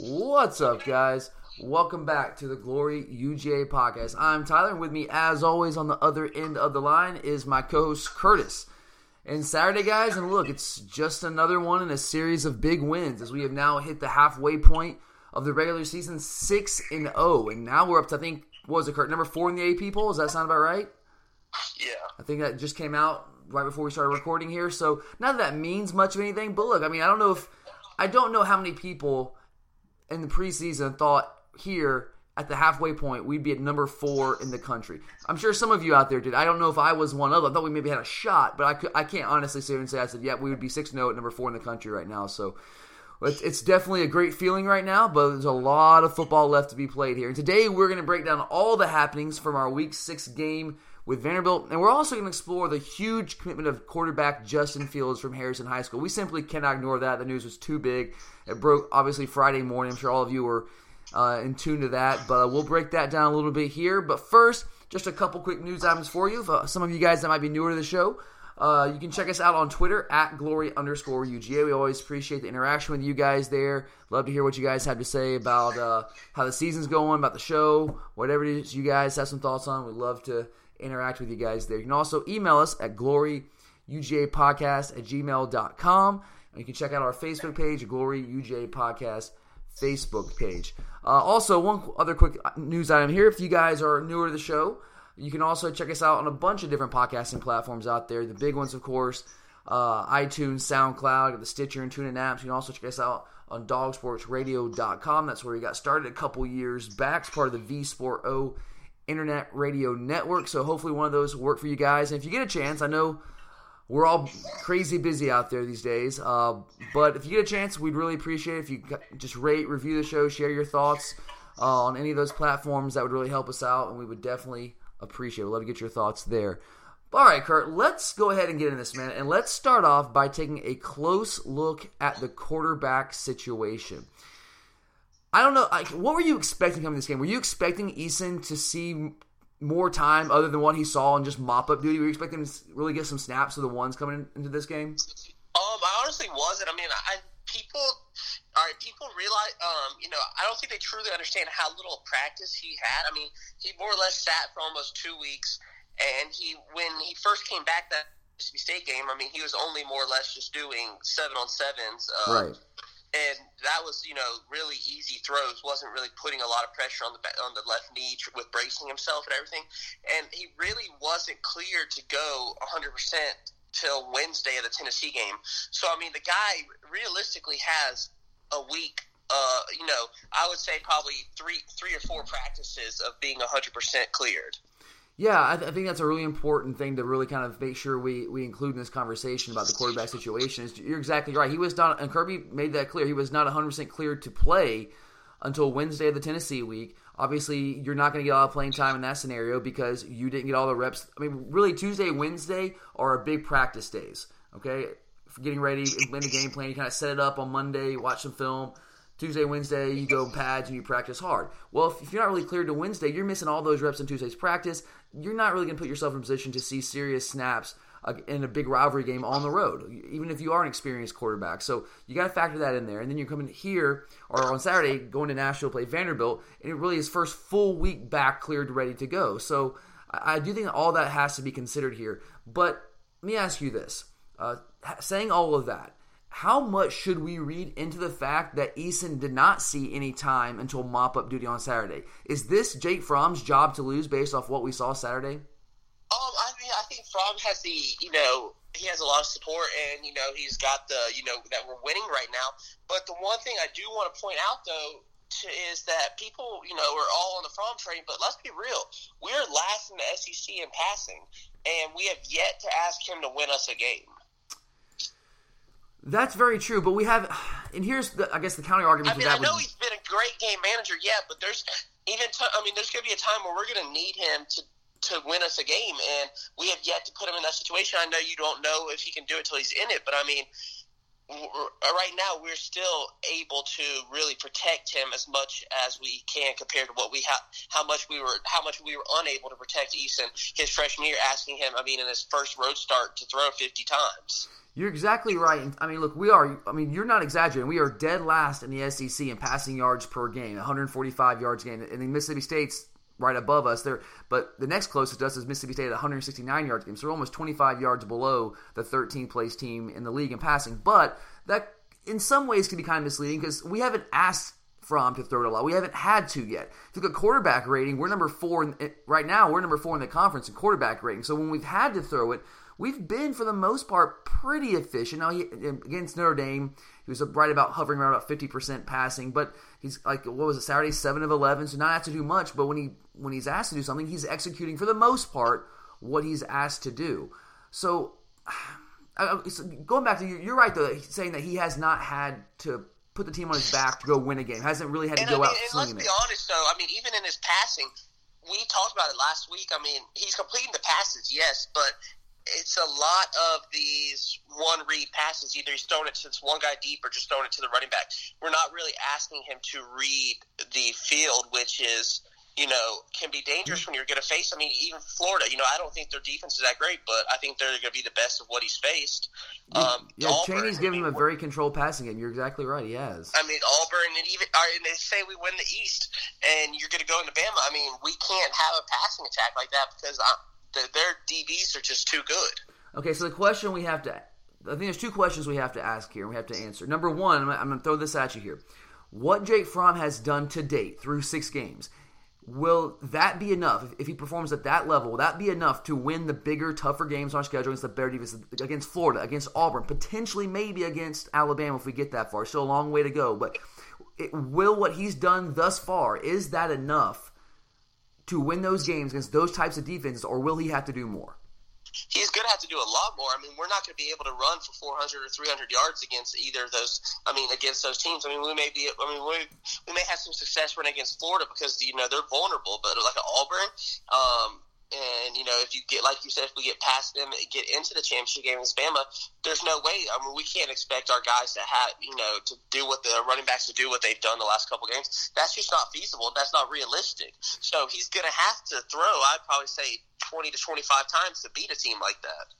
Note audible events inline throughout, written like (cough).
What's up, guys? Welcome back to the Glory UGA podcast. I'm Tyler, and with me, as always, on the other end of the line is my co host Curtis. And Saturday, guys, and look, it's just another one in a series of big wins as we have now hit the halfway point of the regular season, 6 and 0. And now we're up to, I think, what was it, Kurt? Number four in the AP poll? Does that sound about right? Yeah. I think that just came out right before we started recording here. So not that that means much of anything, but look, I mean, I don't know if I don't know how many people in the preseason thought here at the halfway point we'd be at number four in the country. I'm sure some of you out there did. I don't know if I was one of them. I thought we maybe had a shot, but I, could, I can't honestly sit here and say I said, yeah, we would be 6 0 at number four in the country right now. So it's, it's definitely a great feeling right now, but there's a lot of football left to be played here. And today we're going to break down all the happenings from our week six game with Vanderbilt, and we're also going to explore the huge commitment of quarterback Justin Fields from Harrison High School. We simply cannot ignore that. The news was too big. It broke obviously Friday morning. I'm sure all of you were uh, in tune to that, but uh, we'll break that down a little bit here. But first, just a couple quick news items for you. For some of you guys that might be newer to the show, uh, you can check us out on Twitter at glory underscore UGA. We always appreciate the interaction with you guys there. Love to hear what you guys have to say about uh, how the season's going, about the show, whatever it is you guys have some thoughts on. We'd love to interact with you guys there. You can also email us at gloryugapodcast at gmail.com. And you can check out our Facebook page, Glory UGA Podcast Facebook page. Uh, also, one other quick news item here. If you guys are newer to the show, you can also check us out on a bunch of different podcasting platforms out there. The big ones, of course, uh, iTunes, SoundCloud, the Stitcher and TuneIn apps. You can also check us out on dogsportsradio.com. That's where we got started a couple years back. It's part of the V Sport O Internet Radio Network. So hopefully one of those will work for you guys. And if you get a chance, I know we're all crazy busy out there these days. Uh, but if you get a chance, we'd really appreciate it if you just rate, review the show, share your thoughts uh, on any of those platforms. That would really help us out, and we would definitely appreciate it. We'd love to get your thoughts there. All right, Kurt, let's go ahead and get in this, man. And let's start off by taking a close look at the quarterback situation. I don't know. Like, what were you expecting coming this game? Were you expecting Eason to see more time other than what he saw and just mop up duty? Were you expecting to really get some snaps of the ones coming into this game? Um, I honestly wasn't. I mean, I people, all right, people realize, um, you know, I don't think they truly understand how little practice he had. I mean, he more or less sat for almost two weeks, and he when he first came back that Mississippi State game, I mean, he was only more or less just doing seven on sevens. Um, right and that was you know really easy throws wasn't really putting a lot of pressure on the on the left knee with bracing himself and everything. And he really wasn't cleared to go 100% till Wednesday of the Tennessee game. So I mean the guy realistically has a week uh, you know I would say probably three three or four practices of being 100% cleared yeah, I, th- I, think that's a really important thing to really kind of make sure we, we include in this conversation about the quarterback situation. Is you're exactly right. He was not, and Kirby made that clear. He was not 100 percent cleared to play until Wednesday of the Tennessee week. Obviously, you're not going to get a lot of playing time in that scenario because you didn't get all the reps. I mean, really, Tuesday, Wednesday are big practice days. Okay, For getting ready, in the game plan. You kind of set it up on Monday, watch some film. Tuesday, Wednesday, you go pads and you practice hard. Well, if, you're not really cleared to Wednesday, you're missing all those reps in Tuesday's practice. You're not really going to put yourself in position to see serious snaps in a big rivalry game on the road, even if you are an experienced quarterback. So you got to factor that in there. And then you're coming here or on Saturday going to Nashville to play Vanderbilt, and it really is first full week back cleared, ready to go. So I, I do think all that has to be considered here. But let me ask you this: uh, saying all of that how much should we read into the fact that Eason did not see any time until mop up duty on Saturday? Is this Jake Fromm's job to lose based off what we saw Saturday? Um, I mean, I think Fromm has the, you know, he has a lot of support, and you know, he's got the, you know, that we're winning right now. But the one thing I do want to point out, though, to, is that people, you know, are all on the Fromm train. But let's be real, we're last in the SEC in passing, and we have yet to ask him to win us a game. That's very true, but we have, and here's the, I guess the counter argument. I mean, I know he's been a great game manager, yeah, but there's even, t- I I mean, there's going to be a time where we're going to need him to to win us a game, and we have yet to put him in that situation. I know you don't know if he can do it till he's in it, but I mean, right now we're still able to really protect him as much as we can compared to what we have how much we were how much we were unable to protect Eason his freshman year asking him I mean in his first road start to throw 50 times you're exactly right. I mean, look, we are. I mean, you're not exaggerating. We are dead last in the SEC in passing yards per game, 145 yards game. And Mississippi State's right above us there. But the next closest to us is Mississippi State at 169 yards game. So we're almost 25 yards below the 13th place team in the league in passing. But that, in some ways, can be kind of misleading because we haven't asked Fromm to throw it a lot. We haven't had to yet. If you look at quarterback rating, we're number four in, eh, right now. We're number four in the conference in quarterback rating. So when we've had to throw it, we've been for the most part pretty efficient. Now he, against Notre Dame, he was right about hovering around about fifty percent passing, but he's like what was it Saturday seven of eleven, so not have to do much. But when he when he's asked to do something, he's executing for the most part what he's asked to do. So. (sighs) Uh, going back to you, you're right though, saying that he has not had to put the team on his back to go win a game. Hasn't really had to and go I mean, out and let's it. be honest, though. I mean, even in his passing, we talked about it last week. I mean, he's completing the passes, yes, but it's a lot of these one read passes. Either he's throwing it to this one guy deep or just throwing it to the running back. We're not really asking him to read the field, which is you know can be dangerous when you're going to face. I mean, even Florida. You know, I don't think their defense is that great, but I think they're going to be the best of what he's faced. Um, yeah, Auburn, Chaney's given him a very controlled passing game. You're exactly right. He has. I mean, Auburn and even uh, and they say we win the East, and you're going to go into Bama. I mean, we can't have a passing attack like that because I, the, their DBs are just too good. Okay, so the question we have to, I think there's two questions we have to ask here. And we have to answer. Number one, I'm, I'm going to throw this at you here. What Jake Fromm has done to date through six games, will that be enough? If, if he performs at that level, will that be enough to win the bigger, tougher games on schedule against the better defense, against Florida, against Auburn, potentially maybe against Alabama if we get that far? Still a long way to go, but it, will what he's done thus far is that enough to win those games against those types of defenses, or will he have to do more? He's going to have to do a lot more. I mean, we're not going to be able to run for 400 or 300 yards against either of those. I mean, against those teams. I mean, we may be. I mean, we, we may have some success running against Florida because you know they're vulnerable, but like Auburn. Um, and you know, if you get like you said, if we get past them, and get into the championship game against Bama, there's no way. I mean, we can't expect our guys to have you know to do what the running backs to do what they've done the last couple games. That's just not feasible. That's not realistic. So he's going to have to throw. I'd probably say 20 to 25 times to beat a team like that.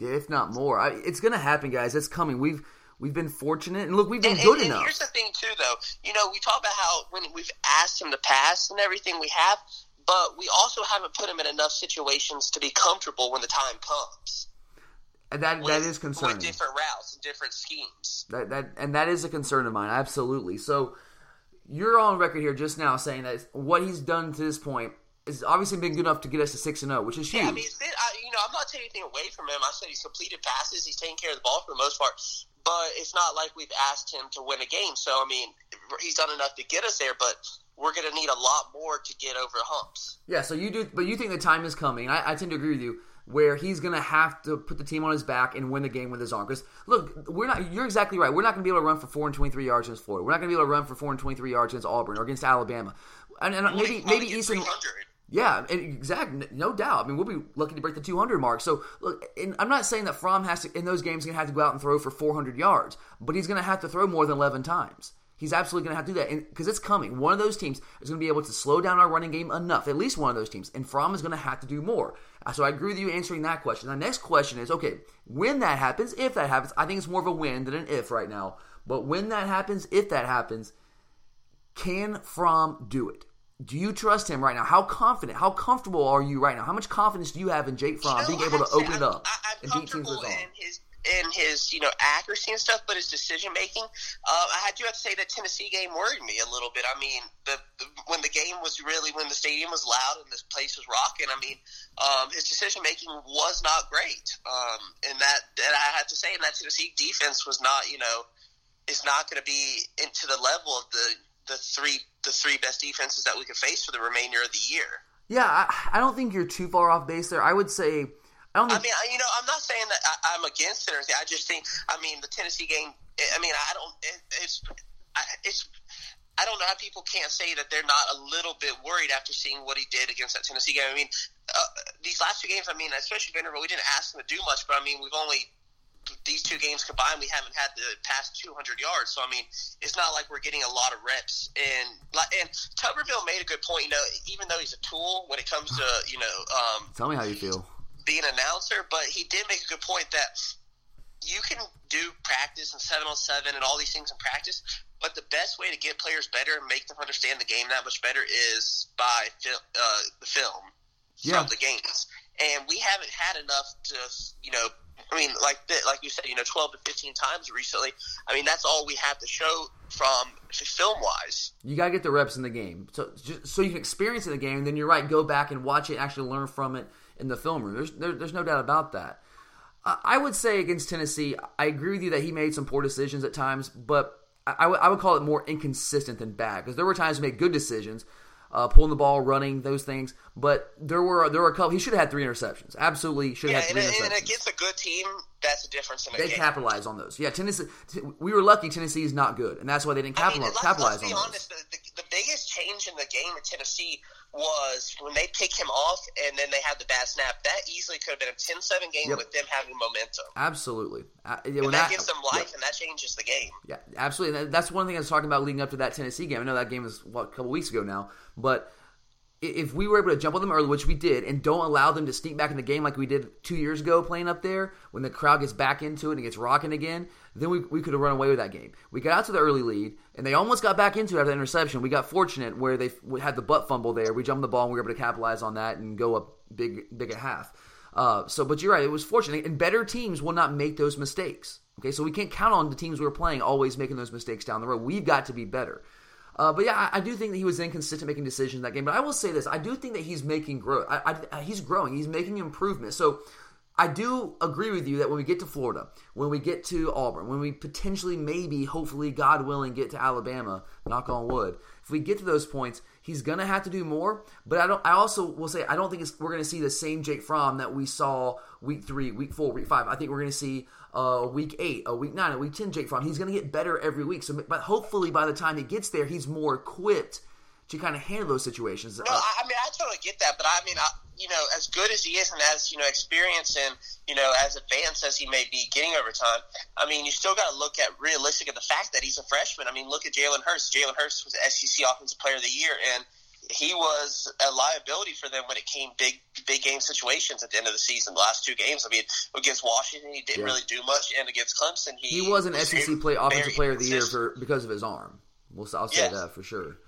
Yeah, if not more. I, it's going to happen, guys. It's coming. We've we've been fortunate, and look, we've been and, good and, enough. And here's the thing, too, though. You know, we talk about how when we've asked him to pass and everything we have, but we also haven't put him in enough situations to be comfortable when the time comes. And that with, that is concerning. With different routes and different schemes. That that and that is a concern of mine. Absolutely. So you're on record here just now saying that what he's done to this point has obviously been good enough to get us to six and zero, which is huge. Yeah, I mean, been, I, you know, I'm not taking anything away from him. I said he's completed passes, he's taking care of the ball for the most part, but it's not like we've asked him to win a game. So I mean, he's done enough to get us there, but we're going to need a lot more to get over humps. Yeah, so you do, but you think the time is coming. I, I tend to agree with you, where he's going to have to put the team on his back and win the game with his arm. Because look, we're not. You're exactly right. We're not going to be able to run for four and twenty three yards against Florida. We're not going to be able to run for four and twenty three yards against Auburn or against Alabama. And, and maybe maybe Eason. Yeah, exactly. No doubt. I mean, we'll be lucky to break the 200 mark. So, look, I'm not saying that Fromm has to in those games going to have to go out and throw for 400 yards, but he's going to have to throw more than 11 times. He's absolutely going to have to do that because it's coming. One of those teams is going to be able to slow down our running game enough. At least one of those teams, and Fromm is going to have to do more. Uh, so I agree with you answering that question. The next question is okay, when that happens, if that happens, I think it's more of a when than an if right now. But when that happens, if that happens, can Fromm do it? Do you trust him right now? How confident, how comfortable are you right now? How much confidence do you have in Jake Fromm you know, being able to open it up I, and beat teams with in his in his you know accuracy and stuff, but his decision making. Uh, I do have to say that Tennessee game worried me a little bit. I mean, the, the, when the game was really when the stadium was loud and this place was rocking. I mean, um, his decision making was not great, um, and that that I have to say, and that Tennessee defense was not you know is not going to be into the level of the the three the three best defenses that we could face for the remainder of the year. Yeah, I, I don't think you're too far off base there. I would say. I, don't I mean, I, you know, I'm not saying that I, I'm against it or anything. I just think, I mean, the Tennessee game. I mean, I don't. It, it's, I, it's. I don't know how people can't say that they're not a little bit worried after seeing what he did against that Tennessee game. I mean, uh, these last two games. I mean, especially Vanderbilt, we didn't ask him to do much, but I mean, we've only these two games combined, we haven't had the past 200 yards. So I mean, it's not like we're getting a lot of reps. And and Tuberville made a good point. You know, even though he's a tool when it comes to you know, um, tell me how you feel being an announcer, but he did make a good point that you can do practice and seven on seven and all these things in practice, but the best way to get players better and make them understand the game that much better is by fil- uh, the film yeah. from the games. And we haven't had enough to, you know, I mean, like like you said, you know, twelve to fifteen times recently. I mean, that's all we have to show from film wise. You gotta get the reps in the game, so just, so you can experience in the game. And then you're right, go back and watch it, actually learn from it in the film room. There's there, there's no doubt about that. I would say against Tennessee, I agree with you that he made some poor decisions at times, but I, w- I would call it more inconsistent than bad because there were times he made good decisions, uh, pulling the ball, running, those things. But there were there were a couple. He should have had three interceptions. Absolutely should have yeah, had three and, interceptions. And against a good team, that's a difference in a they game. capitalize on those. Yeah, Tennessee. We were lucky. Tennessee is not good, and that's why they didn't capitalize, I mean, let's, let's on honest, those. The, the, the biggest change in the game in Tennessee was when they pick him off and then they had the bad snap. That easily could have been a 10-7 game yep. with them having momentum. Absolutely. Uh, yeah, and that, gives them life yep. and that changes the game. Yeah, absolutely. that's one thing I was talking about leading up to that Tennessee game. I know that game was what, a couple weeks ago now, but if we were able to jump on them early, which we did, and don't allow them to sneak back in the game like we did two years ago playing up there, when the crowd gets back into it and gets rocking again, then we, we could have run away with that game. We got out to the early lead, and they almost got back into it after the interception. We got fortunate where they had the butt fumble there. We jumped the ball, and we were able to capitalize on that and go up big, big at half. Uh, so, but you're right, it was fortunate, and better teams will not make those mistakes. Okay, so we can't count on the teams we are playing always making those mistakes down the road. We've got to be better. Uh, but yeah, I, I, do think that he was inconsistent making decisions in that game. But I will say this: I do think that he's making growth. I, I, he's growing. He's making improvement. So I do agree with you that when we get to Florida, when we get to Auburn, when we potentially, maybe, hopefully, God willing, get to Alabama, knock on wood, if we get to those points, he's going to have to do more. But I don't. I also will say I don't think we're going to see the same Jake Fromm that we saw week three, week four, week five. I think we're going to see uh, week eight, a week nine, a week ten. Jake Fromm. He's going to get better every week. So, but hopefully by the time he gets there, he's more equipped to kind of handle those situations. No, uh, I mean I totally get that, but I mean, I, you know, as good as he is and as you know, experienced and you know, as advanced as he may be getting over time, I mean, you still got to look at realistic at the fact that he's a freshman. I mean, look at Jalen Hurts. Jalen Hurts was SEC Offensive Player of the Year, and he was a liability for them when it came big big game situations at the end of the season. The last two games, I mean, against Washington, he didn't yeah. really do much, and against Clemson, he he was an was SEC play offensive player of the year for because of his arm. We'll I'll say yes. that for sure,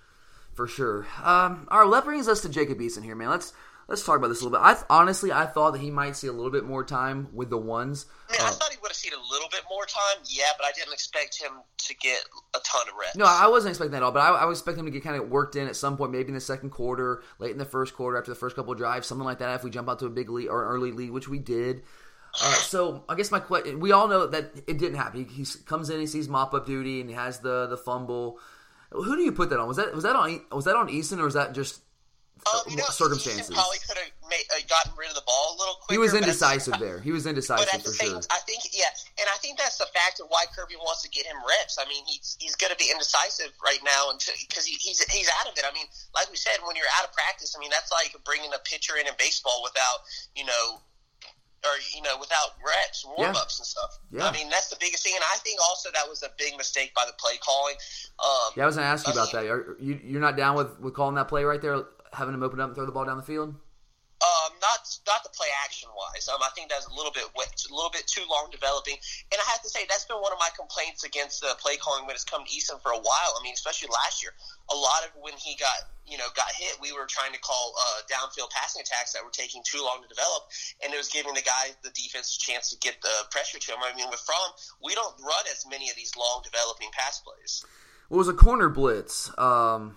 for sure. Um, all right, that brings us to Jacob Eason here, man. Let's let's talk about this a little bit. I honestly I thought that he might see a little bit more time with the ones. I mean, uh, I thought he would have seen a little bit more time, yeah, but I didn't expect him to get a ton of reps. No, I wasn't expecting that at all, but I, I was expecting him to get kind of worked in at some point, maybe in the second quarter, late in the first quarter, after the first couple of drives, something like that. If we jump out to a big lead or an early lead, which we did. Uh, (sighs) so I guess my question: We all know that it didn't happen. He, he comes in, he sees mop up duty, and he has the the fumble. Who do you put that on? Was that was that on was that on Eason or was that just um, you know, circumstances. probably could have uh, gotten rid of the ball a little quicker. He was indecisive there. He was indecisive but the for same, sure. I think, yeah, and I think that's the fact of why Kirby wants to get him reps. I mean, he's he's going to be indecisive right now because he, he's he's out of it. I mean, like we said, when you're out of practice, I mean that's like bringing a pitcher in in baseball without you know or you know without reps, warm ups yeah. and stuff. Yeah. I mean that's the biggest thing, and I think also that was a big mistake by the play calling. Um, yeah, I was going to ask you about that. Are you you're not down with, with calling that play right there, having him open up and throw the ball down the field? Um, not not the play action wise. Um, I think that's a little bit a little bit too long developing. And I have to say that's been one of my complaints against the play calling when it's come to Eason for a while. I mean, especially last year, a lot of when he got you know got hit, we were trying to call uh, downfield passing attacks that were taking too long to develop, and it was giving the guy the defense a chance to get the pressure to him. I mean, with Fromm, we don't run as many of these long developing pass plays. Well, it was a corner blitz. Um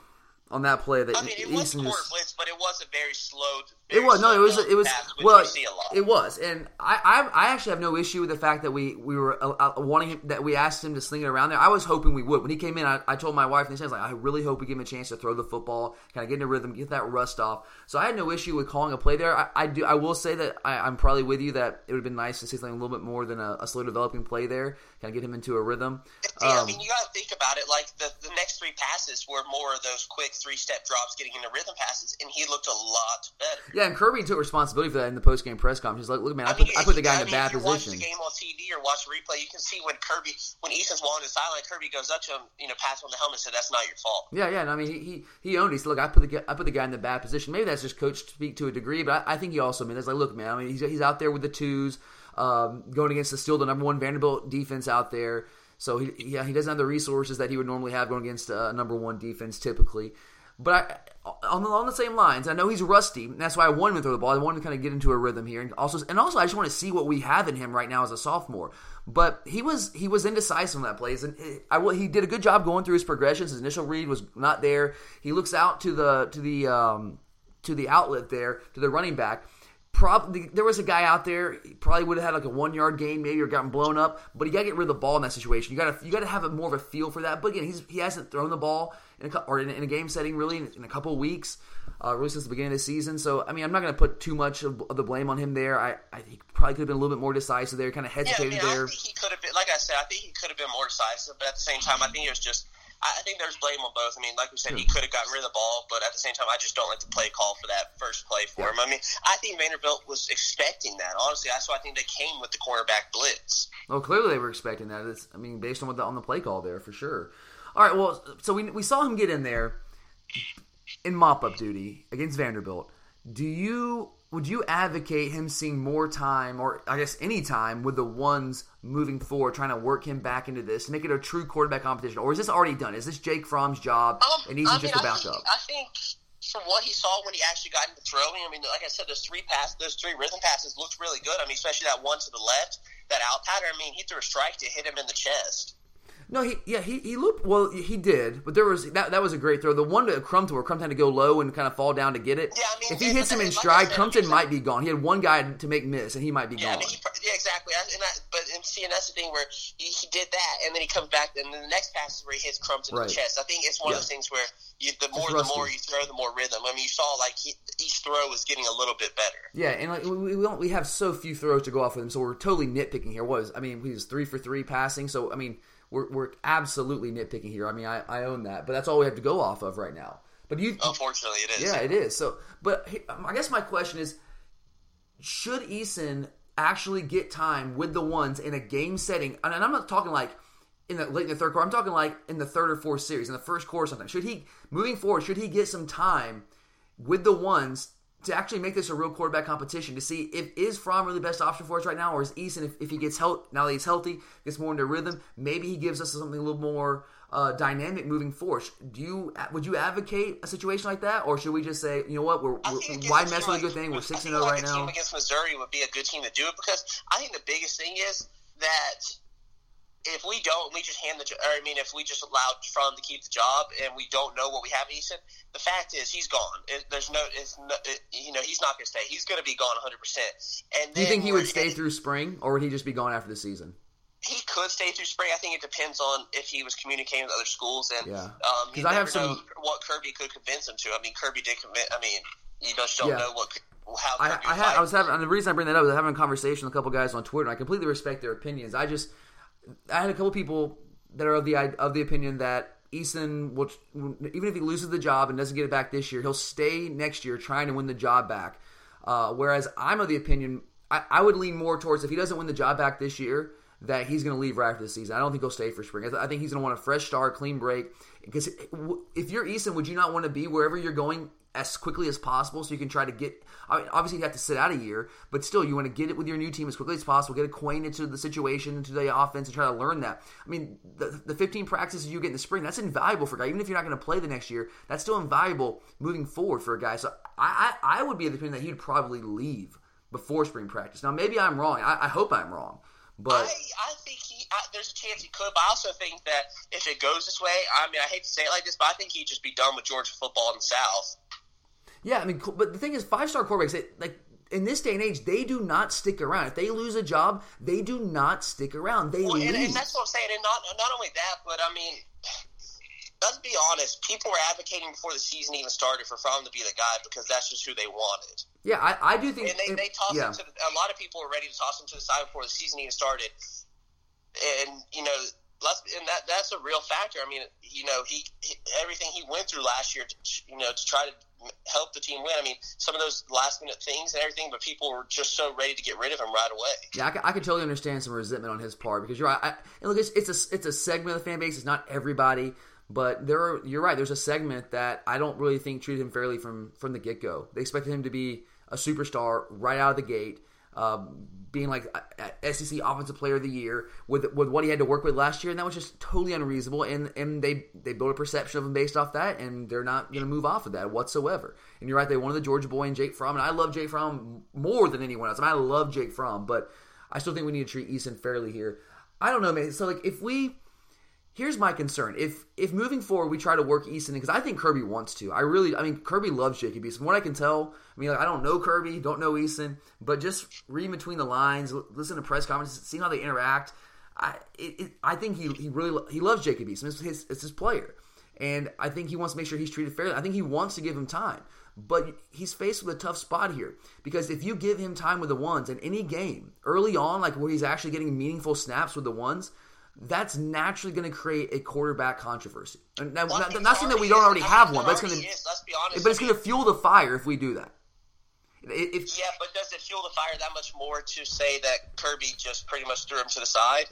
on that play that I mean, it was blitz, but it was a very slow. Very it was no, it was it was well, it was, and I, I, I actually have no issue with the fact that we we were uh, uh, wanting him, that we asked him to sling it around there. I was hoping we would when he came in. I, I told my wife and she was like, I really hope we give him a chance to throw the football, kind of get into rhythm, get that rust off. So I had no issue with calling a play there. I, I do. I will say that I, am probably with you that it would have been nice to see something a little bit more than a, a slow developing play there, kind of get him into a rhythm. Yeah, um, I mean, you got to think about it. Like the the next three passes were more of those quick three step drops, getting into rhythm passes, and he looked a lot better. Yeah, and Kirby took responsibility for that in the post game press conference. He's like, "Look, man, I, I put, I put the guy in a bad if you position." Watch the game on TV or watch the replay, you can see when Kirby, when Eason's walking the sideline, Kirby goes up to him, you know, pats him on the helmet, and said, "That's not your fault." Yeah, yeah. And I mean, he he, he owned it. He said, "Look, I put the I put the guy in the bad position." Maybe that's just coach speak to a degree, but I, I think he also I mean, like, look, man, I mean, he's he's out there with the twos, um, going against the still the number one Vanderbilt defense out there. So he, yeah, he doesn't have the resources that he would normally have going against a number one defense typically. But I, on the on the same lines, I know he's rusty. That's why I wanted him to throw the ball. I wanted to kind of get into a rhythm here, and also and also I just want to see what we have in him right now as a sophomore. But he was he was indecisive in that plays, and I he did a good job going through his progressions. His initial read was not there. He looks out to the to the um, to the outlet there to the running back probably there was a guy out there he probably would have had like a one yard game maybe or gotten blown up but you got to get rid of the ball in that situation. You got to you got to have a more of a feel for that. But again he's he hasn't thrown the ball in a, or in, in a game setting really in, in a couple of weeks uh, really since the beginning of the season. So I mean I'm not going to put too much of, of, the blame on him there. I, I he probably could have been a little bit more decisive there kind of hesitated yeah, I mean, there. I think he could have been like I said I think he could have been more decisive but at the same time I think it was just I think there's blame on both. I mean, like we said, he could have gotten rid of the ball, but at the same time, I just don't like the play call for that first play for him. I mean, I think Vanderbilt was expecting that. Honestly, that's why I think they came with the cornerback blitz. Well, clearly they were expecting that. It's, I mean, based on what the, on the play call there for sure. All right, well, so we we saw him get in there in mop up duty against Vanderbilt. Do you would you advocate him seeing more time, or I guess any time, with the ones moving forward, trying to work him back into this, make it a true quarterback competition, or is this already done? Is this Jake Fromm's job, um, and he's I mean, just a I backup? Think, I think from what he saw when he actually got into throwing, I mean, like I said, those three passes, those three rhythm passes looked really good. I mean, especially that one to the left, that out pattern. I mean, he threw a strike to hit him in the chest. No, he yeah he, he looked well. He did, but there was that that was a great throw. The one to Crumpton where Crumpton had to go low and kind of fall down to get it. Yeah, I mean, if he hits him in stride, Crumpton might be gone. He had one guy to make miss, and he might be yeah, gone. I mean, he, yeah, exactly. And I, but and see, and that's the thing where he, he, did that, and then he comes back, and then the next pass is where he hits Crumpton right. in the chest. I think it's one yeah. of those things where you, the more the more you throw, the more rhythm. I mean, you saw like he, each throw was getting a little bit better. Yeah, and like we we, we have so few throws to go off with him, so we're totally nitpicking here. Was I mean, he was three for three passing, so I mean we're, we're absolutely nitpicking here. I mean, I, I own that, but that's all we have to go off of right now. But you, unfortunately, it is. Yeah, it is. So, but um, I guess my question is, should Eason actually get time with the ones in a game setting? And I'm not talking like in the late in the third quarter. I'm talking like in the third or fourth series, in the first quarter, something. Should he moving forward? Should he get some time with the ones to actually make this a real quarterback competition to see if is Fromm really the best option for us right now, or is Eason if, if he gets health now that he's healthy, gets more into rhythm, maybe he gives us something a little more uh, dynamic moving forward. Do you would you advocate a situation like that, or should we just say you know what we're, we're why mess with a good thing? We're six and zero oh right now. Team against Missouri would be a good team to do it because I think the biggest thing is that if we don't, we just hand the. Or I mean, if we just allow Fromm to keep the job and we don't know what we have, Eason, the fact is he's gone. It, there's no, it's no, it, you know, he's not going to stay. He's going to be gone 100. percent And do you think he would stay through spring, or would he just be gone after the season? He could stay through spring. I think it depends on if he was communicating with other schools and yeah. Because um, I have some what Kirby could convince him to. I mean, Kirby did convince. I mean, you just don't yeah. know what. How I, I, had, I was having, and the reason I bring that up is I was having a conversation with a couple guys on Twitter, and I completely respect their opinions. I just, I had a couple people that are of the of the opinion that Eason will, even if he loses the job and doesn't get it back this year, he'll stay next year trying to win the job back. Uh, whereas I'm of the opinion, I, I, would lean more towards if he doesn't win the job back this year, that he's going to leave right after the season. I don't think he'll stay for spring. I, think he's going to want a fresh start, clean break. Because if you're Eason, would you not want to be wherever you're going as quickly as possible so you can try to get I mean, obviously you have to sit out a year but still you want to get it with your new team as quickly as possible get acquainted to the situation to the offense and try to learn that. I mean the, the 15 practices you get in the spring that's invaluable for a guy. Even if you're not going to play the next year that's still invaluable moving forward for a guy. So i i, I would be of the opinion that he'd probably leave before spring practice. Now maybe i'm wrong. I, I hope i'm wrong but I, I think he, I, there's a chance he could, but I also think that if it goes this way, I mean, I hate to say it like this, but I think he'd just be done with Georgia football in the South. Yeah, I mean, but the thing is, five star quarterbacks, they, like in this day and age, they do not stick around. If they lose a job, they do not stick around. They well, leave. And, and, that's what I'm saying. And not not only that, but I mean, let's be honest. People were advocating before the season even started for Fromm to be the guy because that's just who they wanted. Yeah, I, I do think. And they, they tossed yeah. him to the, a lot of people were ready to toss him to the side before the season even started. And you know, let's and that that's a real factor. I mean, you know, he, he everything he went through last year, to, you know, to try to help the team win. I mean, some of those last minute things and everything, but people were just so ready to get rid of him right away. Yeah, I, I can totally understand some resentment on his part because you're right. I, and look, it's, it's a it's a segment of the fan base. It's not everybody. But there, are, you're right. There's a segment that I don't really think treated him fairly from from the get go. They expected him to be a superstar right out of the gate, um, being like SEC Offensive Player of the Year with with what he had to work with last year, and that was just totally unreasonable. And and they they built a perception of him based off that, and they're not going to move off of that whatsoever. And you're right, they wanted the Georgia boy and Jake Fromm, and I love Jake Fromm more than anyone else. I, mean, I love Jake Fromm, but I still think we need to treat Eason fairly here. I don't know, man. So like if we here's my concern. If if moving forward we try to work Eason because I think Kirby wants to. I really, I mean, Kirby loves Jacob Eason. From what I can tell, I mean, like, I don't know Kirby, don't know Eason, but just reading between the lines, listen to press conferences, seeing how they interact. I it, it, I think he he really he loves Jacob Eason. It's his it's his player, and I think he wants to make sure he's treated fairly. I think he wants to give him time. But he's faced with a tough spot here because if you give him time with the ones in any game early on, like where he's actually getting meaningful snaps with the ones, that's naturally going to create a quarterback controversy. And well, not, not saying that we don't already have one, but it's going to. Let's be honest. But it's going to fuel the fire if we do that. If, yeah, but does it fuel the fire that much more to say that Kirby just pretty much threw him to the side?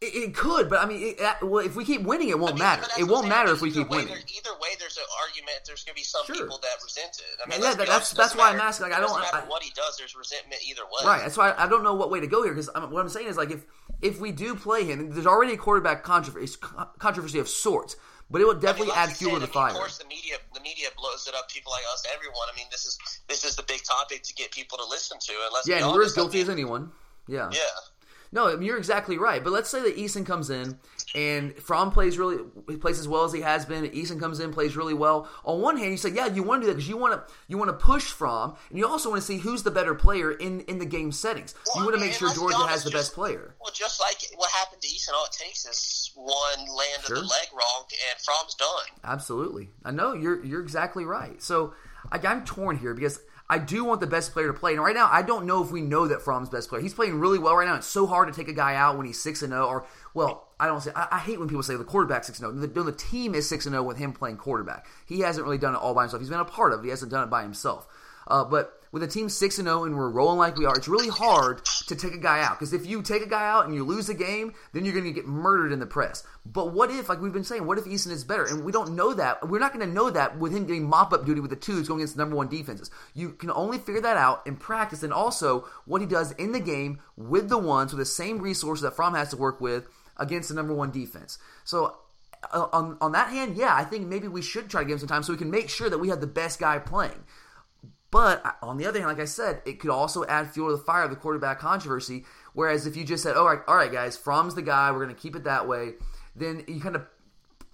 It, it could, but I mean, it, well, if we keep winning, it won't I mean, matter. It won't matter if we keep winning. Either way, there's an argument. There's going to be some sure. people that resent it. I mean, yeah, that's that's why matter, I'm asking. Like, I don't. matter I, what he does. There's resentment either way. Right. That's why I, I don't know what way to go here because what I'm saying is like if if we do play him, there's already a quarterback controversy, controversy of sorts. But it will definitely I mean, add fuel to the fire. Of course, the media the media blows it up. People like us, everyone. I mean, this is this is the big topic to get people to listen to. And let's yeah, and we're as guilty I mean, as anyone. Yeah. Yeah. No, you're exactly right. But let's say that Eason comes in and Fromm plays really plays as well as he has been. Eason comes in, plays really well. On one hand, you say, yeah, you want to do that because you want to you want to push Fromm, and you also want to see who's the better player in in the game settings. Well, you want to make sure Georgia honest, has the just, best player. Well, just like what happened to Eason, all it takes is one land sure. of the leg wrong, and Fromm's done. Absolutely, I know you're you're exactly right. So I, I'm torn here because I do want the best player to play. And right now, I don't know if we know that Fromm's best player. He's playing really well right now. It's so hard to take a guy out when he's six and zero. Oh, or well, I don't say. I, I hate when people say the quarterback six and zero. The, the team is six and zero with him playing quarterback. He hasn't really done it all by himself. He's been a part of it. He hasn't done it by himself. Uh, but with a team 6 and 0 and we're rolling like we are, it's really hard to take a guy out because if you take a guy out and you lose a game, then you're going to get murdered in the press. But what if, like we've been saying, what if Eason is better? And we don't know that. We're not going to know that with him getting mop up duty with the twos going against the number one defenses. You can only figure that out in practice and also what he does in the game with the ones with the same resources that Fromm has to work with against the number one defense. So uh, on, on that hand, yeah, I think maybe we should try to give him some time so we can make sure that we have the best guy playing. But on the other hand, like I said, it could also add fuel to the fire of the quarterback controversy. Whereas if you just said, "All right, all right, guys, Fromm's the guy. We're going to keep it that way," then you kind of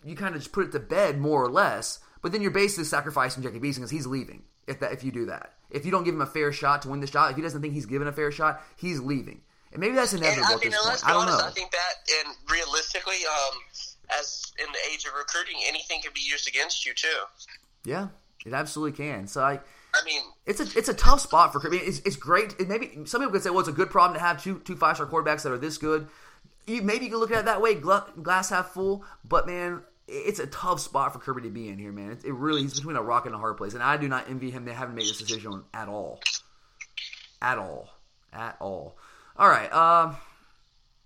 you kind of just put it to bed more or less. But then you're basically sacrificing Jacob Eason because he's leaving. If that if you do that, if you don't give him a fair shot to win the shot, if he doesn't think he's given a fair shot, he's leaving. And maybe that's inevitable and, I mean, at this point. I don't honest, know. I think that, and realistically, um, as in the age of recruiting, anything can be used against you too. Yeah, it absolutely can. So I I mean, it's a it's a tough spot for. I mean, it's, it's great. It maybe some people could say, well, it's a good problem to have two two five star quarterbacks that are this good. You, maybe you can look at it that way, glass half full. But man, it's a tough spot for Kirby to be in here, man. It, it really he's between a rock and a hard place, and I do not envy him They haven't made this decision at all, at all, at all. All right, um,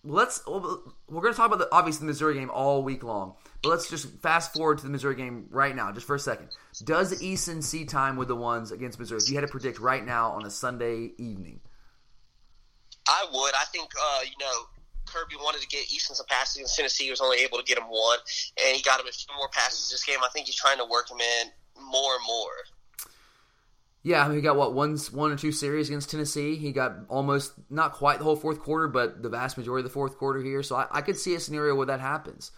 let's. We're going to talk about the obviously the Missouri game all week long. But let's just fast forward to the Missouri game right now, just for a second. Does Eason see time with the ones against Missouri? If you had to predict right now on a Sunday evening, I would. I think uh, you know Kirby wanted to get Eason some passes against Tennessee. He was only able to get him one, and he got him a few more passes this game. I think he's trying to work him in more and more. Yeah, I mean, he got what one, one or two series against Tennessee. He got almost not quite the whole fourth quarter, but the vast majority of the fourth quarter here. So I, I could see a scenario where that happens.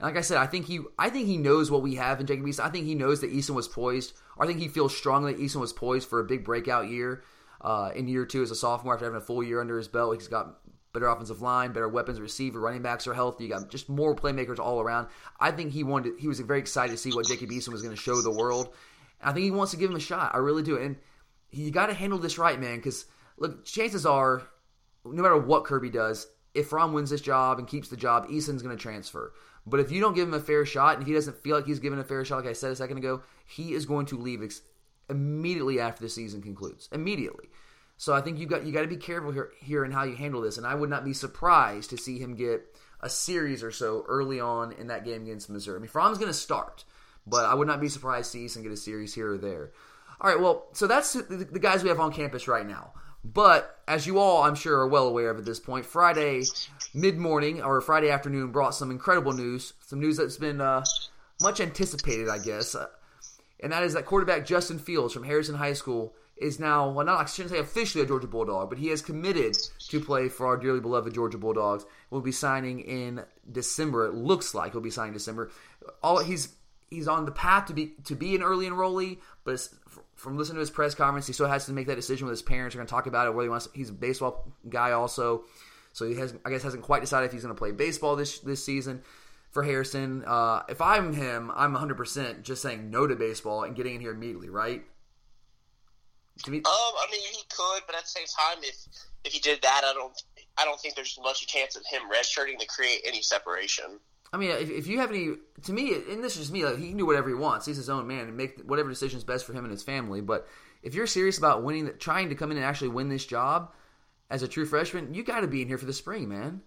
And like I said, I think he I think he knows what we have in Jacob Eason. I think he knows that Eason was poised. I think he feels strongly that Eason was poised for a big breakout year uh, in year two as a sophomore after having a full year under his belt. He's got better offensive line, better weapons, receiver, running backs are healthy. You got just more playmakers all around. I think he wanted. He was very excited to see what Jacob Eason was going to show the world. And I think he wants to give him a shot. I really do. And you got to handle this right, man. Because look, chances are, no matter what Kirby does, if Fromm wins this job and keeps the job, Eason's going to transfer. But if you don't give him a fair shot and he doesn't feel like he's given a fair shot, like I said a second ago, he is going to leave ex- immediately after the season concludes. Immediately. So I think you got you got to be careful here here in how you handle this. And I would not be surprised to see him get a series or so early on in that game against Missouri. I mean, Fromm's going to start, but I would not be surprised to see Eason get a series here or there. All right, well, so that's the guys we have on campus right now. But as you all, I'm sure, are well aware of at this point, Friday mid morning or Friday afternoon brought some incredible news, some news that's been uh, much anticipated, I guess. Uh, and that is that quarterback Justin Fields from Harrison High School is now, well, not I shouldn't say officially a Georgia Bulldog, but he has committed to play for our dearly beloved Georgia Bulldogs. Will be signing in December. It looks like he'll be signing December. All he's he's on the path to be to be an early enrollee, but from listening to his press conference, he still has to make that decision with his parents. We're going to talk about it. Whether he wants, he's a baseball guy also, so he has, I guess, hasn't quite decided if he's going to play baseball this this season for Harrison. Uh, if I'm him, I'm 100 percent just saying no to baseball and getting in here immediately, right? Me, um, I mean, he could, but at the same time, if if he did that, I don't, I don't think there's much chance of him redshirting to create any separation. I mean, if, if, you have any, to me, and this is just me, like, he can do whatever he wants. He's his own man and make whatever decision's best for him and his family. But if you're serious about winning, trying to come in and actually win this job as a true freshman, you got to be in here for the spring, man.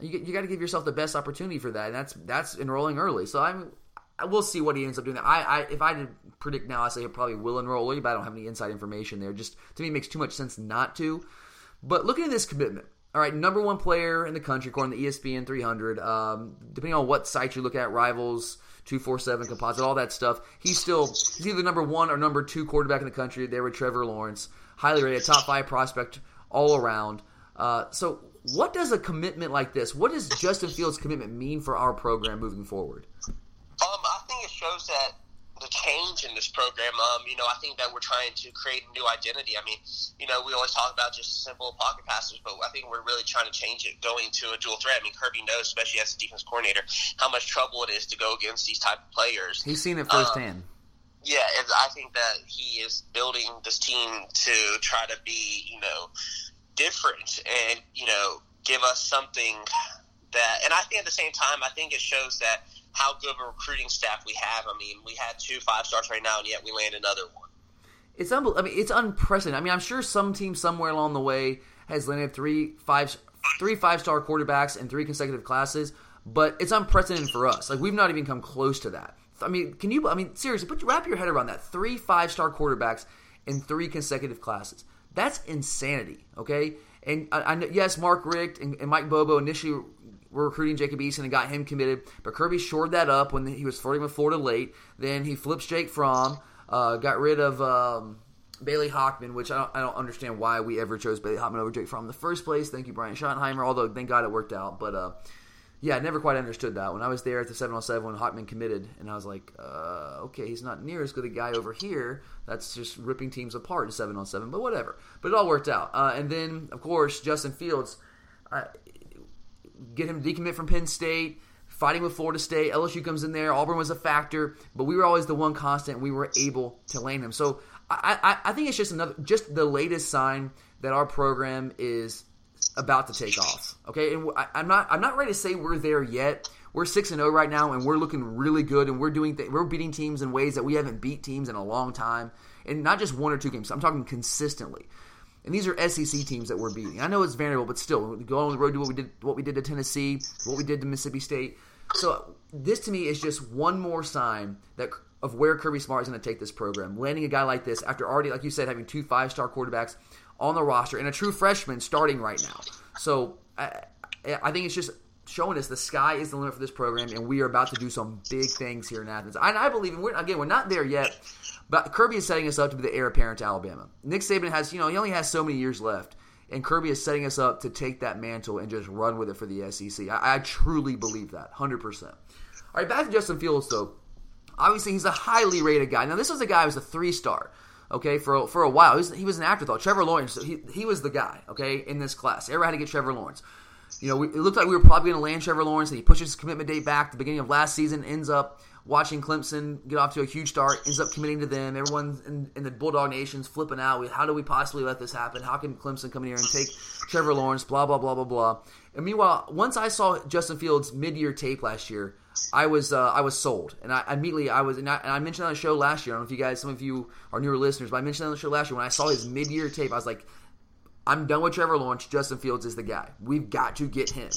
You, you got to give yourself the best opportunity for that, and that's that's enrolling early. So I'm, I will see what he ends up doing. I, I if I did predict now, I say he probably will enroll early, but I don't have any inside information there. Just to me, it makes too much sense not to. But looking at this commitment, all right, number one player in the country according to ESPN 300. Um, depending on what site you look at, Rivals, 247 Composite, all that stuff. He's still he's either number one or number two quarterback in the country. There with Trevor Lawrence, highly rated, top five prospect all around. Uh, so, what does a commitment like this? What does Justin Fields' commitment mean for our program moving forward? Um, I think it shows that change in this program. Um, you know, I think that we're trying to create a new identity. I mean, you know, we always talk about just simple pocket passes, but I think we're really trying to change it, going to a dual threat. I mean, Kirby knows, especially as a defense coordinator, how much trouble it is to go against these type of players. He's seen it firsthand. Um, yeah, and I think that he is building this team to try to be, you know, different and you know give us something that. And I think at the same time, I think it shows that how good of a recruiting staff we have. I mean, we had two five stars right now, and yet we land another one. It's unbel- I mean, it's unprecedented. I mean, I'm sure some team somewhere along the way has landed three five three five star quarterbacks in three consecutive classes, but it's unprecedented for us. Like we've not even come close to that. I mean, can you? I mean, seriously, put wrap your head around that. Three five star quarterbacks in three consecutive classes. That's insanity. Okay, and I, I, yes, Mark Richt and, and Mike Bobo initially were recruiting Jacob Eason and got him committed. But Kirby shored that up when he was flirting with Florida late. Then he flips Jake Fromm, uh, got rid of um, Bailey Hockman, which I don't, I don't, understand why we ever chose Bailey Hockman over Jake Fromm in the first place. Thank you, Brian Schottenheimer, although thank God it worked out. But uh, yeah, I never quite understood that. When I was there at the 707 when Hockman committed, and I was like, uh, okay, he's not near as good a guy over here. That's just ripping teams apart in 7 on 7, but whatever. But it all worked out. Uh, and then, of course, Justin Fields get him to decommit from Penn State, fighting with Florida State. LSU comes in there. Auburn was a factor, but we were always the one constant. we were able to land him. So I, I, I think it's just another, just the latest sign that our program is about to take off. Okay, and I, am not, I'm not ready to say we're there yet. We're six and zero oh right now, and we're looking really good, and we're doing, th- we're beating teams in ways that we haven't beat teams in a long time, and not just one or two games. I'm talking consistently. And these are SEC teams that we're beating. I know it's Vanderbilt, but still, go on the road, do what we did, what we did to Tennessee, what we did to Mississippi State. So this to me is just one more sign that of where Kirby Smart is going to take this program. Landing a guy like this after already, like you said, having two five star quarterbacks on the roster and a true freshman starting right now. So I, I think it's just showing us the sky is the limit for this program, and we are about to do some big things here in Athens. And I believe, and we're, again, we're not there yet, but Kirby is setting us up to be the heir apparent to Alabama. Nick Saban has, you know, he only has so many years left, and Kirby is setting us up to take that mantle and just run with it for the SEC. I, I truly believe that, hundred percent. All right, back to Justin Fields though. Obviously, he's a highly rated guy. Now, this was a guy who was a three star. Okay, for for a while, he was, he was an afterthought. Trevor Lawrence, he, he was the guy. Okay, in this class, everyone had to get Trevor Lawrence. You know, we, it looked like we were probably going to land Trevor Lawrence, and he pushes his commitment date back. The beginning of last season ends up watching Clemson get off to a huge start, ends up committing to them. Everyone in, in the Bulldog Nation's flipping out. with How do we possibly let this happen? How can Clemson come in here and take Trevor Lawrence? Blah blah blah blah blah. And meanwhile, once I saw Justin Fields mid-year tape last year, I was uh, I was sold, and I immediately I was and I, and I, mentioned on the show last year. I don't know if you guys, some of you are newer listeners, but I mentioned on the show last year when I saw his mid-year tape, I was like, I'm done with Trevor Lawrence. Justin Fields is the guy. We've got to get him.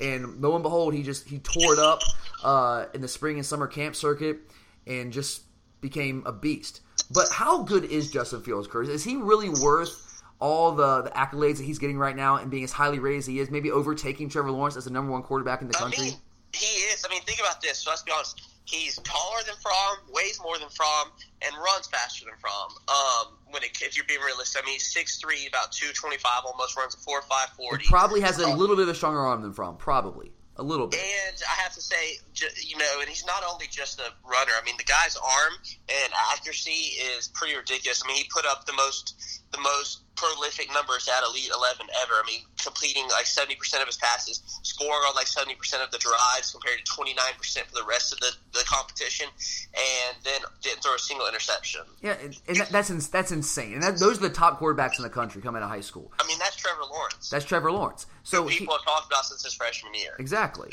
And lo and behold, he just he tore it up uh, in the spring and summer camp circuit, and just became a beast. But how good is Justin Fields, Curtis? Is he really worth all the, the accolades that he's getting right now and being as highly rated as he is, maybe overtaking Trevor Lawrence as the number one quarterback in the country? I mean, he is. I mean, think about this. So let's be honest. He's taller than Fromm, weighs more than Fromm, and runs faster than Fromm. Um, when it, if you're being realistic, I mean, he's 6'3", about 225, almost runs a 4'5", 40. He probably has a little bit of a stronger arm than Fromm, probably. A little bit. And I have to say, you know, and he's not only just a runner. I mean, the guy's arm and accuracy is pretty ridiculous. I mean, he put up the most the most prolific numbers at Elite 11 ever. I mean, completing like 70% of his passes, scoring on like 70% of the drives compared to 29% for the rest of the, the competition, and then didn't throw a single interception. Yeah, and, and that, that's that's insane. And that, those are the top quarterbacks in the country coming out of high school. I mean, that's Trevor Lawrence. That's Trevor Lawrence. So people he, have talked about since his freshman year. Exactly.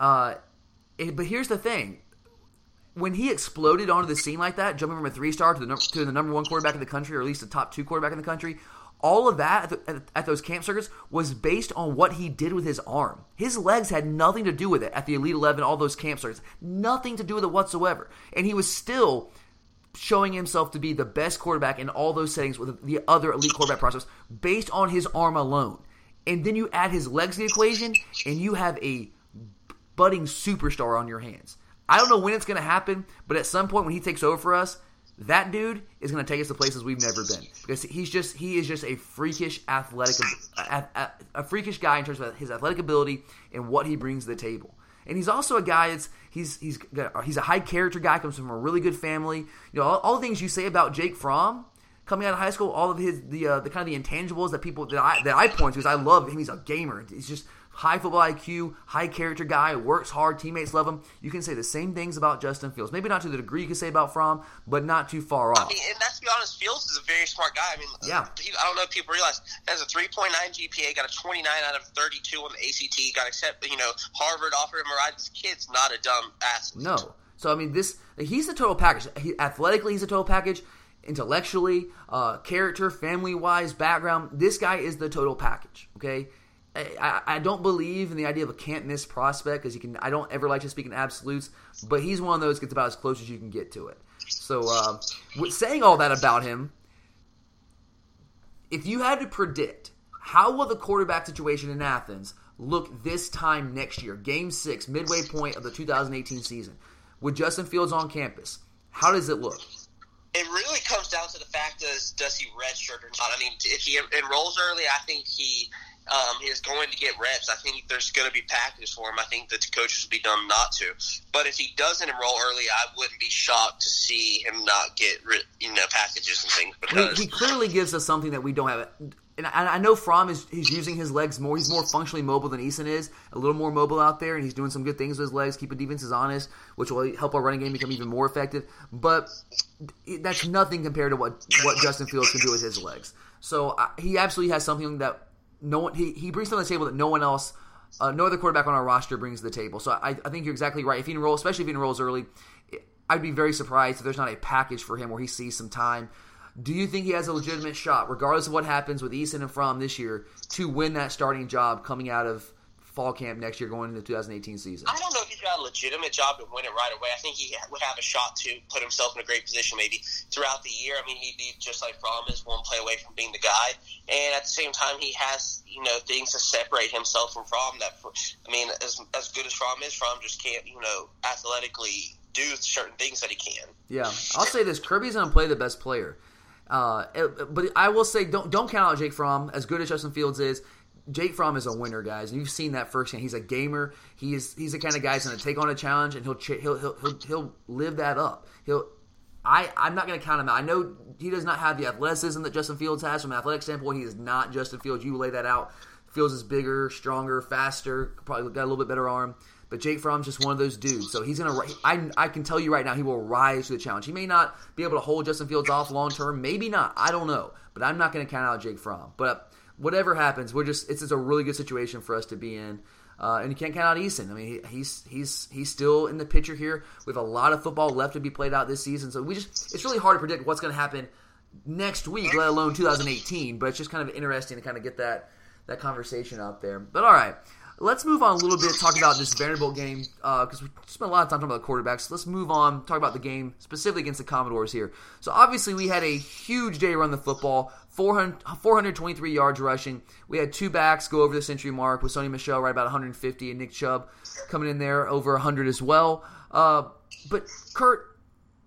Uh, it, but here's the thing when he exploded onto the scene like that, jumping from a three star to the to the number one quarterback in the country, or at least the top two quarterback in the country, all of that at, the, at, those camp circuits was based on what he did with his arm. His legs had nothing to do with it at the Elite Eleven, all those camp circuits, nothing to do with it whatsoever, and he was still showing himself to be the best quarterback in all those settings with the other elite quarterback process based on his arm alone. And then you add his legs to the equation, and you have a budding superstar on your hands. I don't know when it's going to happen, but at some point when he takes over for us, that dude is going to take us to places we've never been because he's just he is just a freakish athletic a, a, a, freakish guy in terms of his athletic ability and what he brings to the table. And he's also a guy that's he's he's he's a high character guy comes from a really good family. You know all, all the things you say about Jake Fromm coming out of high school, all of his the uh, the kind of the intangibles that people that I that I point to is I love him. He's a gamer. He's just high football IQ, high character guy, works hard, teammates love him. You can say the same things about Justin Fields. Maybe not to the degree you can say about Fromm, but not too far off. I mean, and let's be honest, Fields is a very smart guy. I mean, yeah. He, I don't know if people realize he has a 3.9 GPA, got a 29 out of 32 on the ACT, got accepted. You know, Harvard offered him a ride. This kid's not a dumb athlete. No. So I mean, this he's the total package. He, athletically, he's a total package. Intellectually, uh, character, family wise, background. This guy is the total package. Okay, I, I don't believe in the idea of a can't miss prospect because you can. I don't ever like to speak in absolutes, but he's one of those gets about as close as you can get to it. So, uh, saying all that about him, if you had to predict how will the quarterback situation in Athens look this time next year, Game Six, midway point of the 2018 season, with Justin Fields on campus, how does it look? It really comes down to the fact does does he redshirt or not? I mean, if he enrolls early, I think he um, is going to get reps. I think there's going to be packages for him. I think that the coaches would be dumb not to. But if he doesn't enroll early, I wouldn't be shocked to see him not get you know packages and things. Because he, he clearly gives us something that we don't have. And I, I know Fromm is he's using his legs more. He's more functionally mobile than Eason is. A little more mobile out there, and he's doing some good things with his legs, keeping defenses honest, which will help our running game become even more effective. But that's nothing compared to what what Justin Fields can do with his legs. So uh, he absolutely has something that no one he, he brings to the table that no one else uh, no other quarterback on our roster brings to the table. So I, I think you're exactly right. If he enrolls, especially if he enrolls early, I'd be very surprised if there's not a package for him where he sees some time. Do you think he has a legitimate shot, regardless of what happens with Eason and Fromm this year, to win that starting job coming out of fall camp next year going into the 2018 season? I don't know got a legitimate job to win it right away. I think he would have a shot to put himself in a great position maybe throughout the year. I mean, he'd be just like Fromm is one play away from being the guy. And at the same time, he has, you know, things to separate himself from Fromm that, I mean, as, as good as Fromm is, Fromm just can't, you know, athletically do certain things that he can. Yeah. I'll say this Kirby's to play the best player. Uh, but I will say, don't don't count out Jake Fromm. As good as Justin Fields is, Jake Fromm is a winner, guys. And you've seen that firsthand. He's a gamer. He is he's the kind of guy who's going to take on a challenge and he'll he'll he'll he'll, he'll live that up. He'll I I'm not going to count him out. I know he does not have the athleticism that Justin Fields has from an athletic standpoint. He is not Justin Fields. You lay that out. Fields is bigger, stronger, faster. Probably got a little bit better arm. But Jake Fromm's just one of those dudes. So he's gonna. I I can tell you right now, he will rise to the challenge. He may not be able to hold Justin Fields off long term. Maybe not. I don't know. But I'm not going to count out Jake Fromm. But whatever happens, we're just. It's just a really good situation for us to be in. Uh, and you can't count out Eason. I mean, he's he's he's still in the picture here. We have a lot of football left to be played out this season, so we just it's really hard to predict what's going to happen next week, let alone 2018. But it's just kind of interesting to kind of get that that conversation out there. But all right, let's move on a little bit. Talk about this Vanderbilt game because uh, we spent a lot of time talking about quarterbacks. Let's move on. Talk about the game specifically against the Commodores here. So obviously we had a huge day run the football. 400, 423 yards rushing. We had two backs go over the century mark with Sony Michel right about 150 and Nick Chubb coming in there over 100 as well. Uh, but Kurt,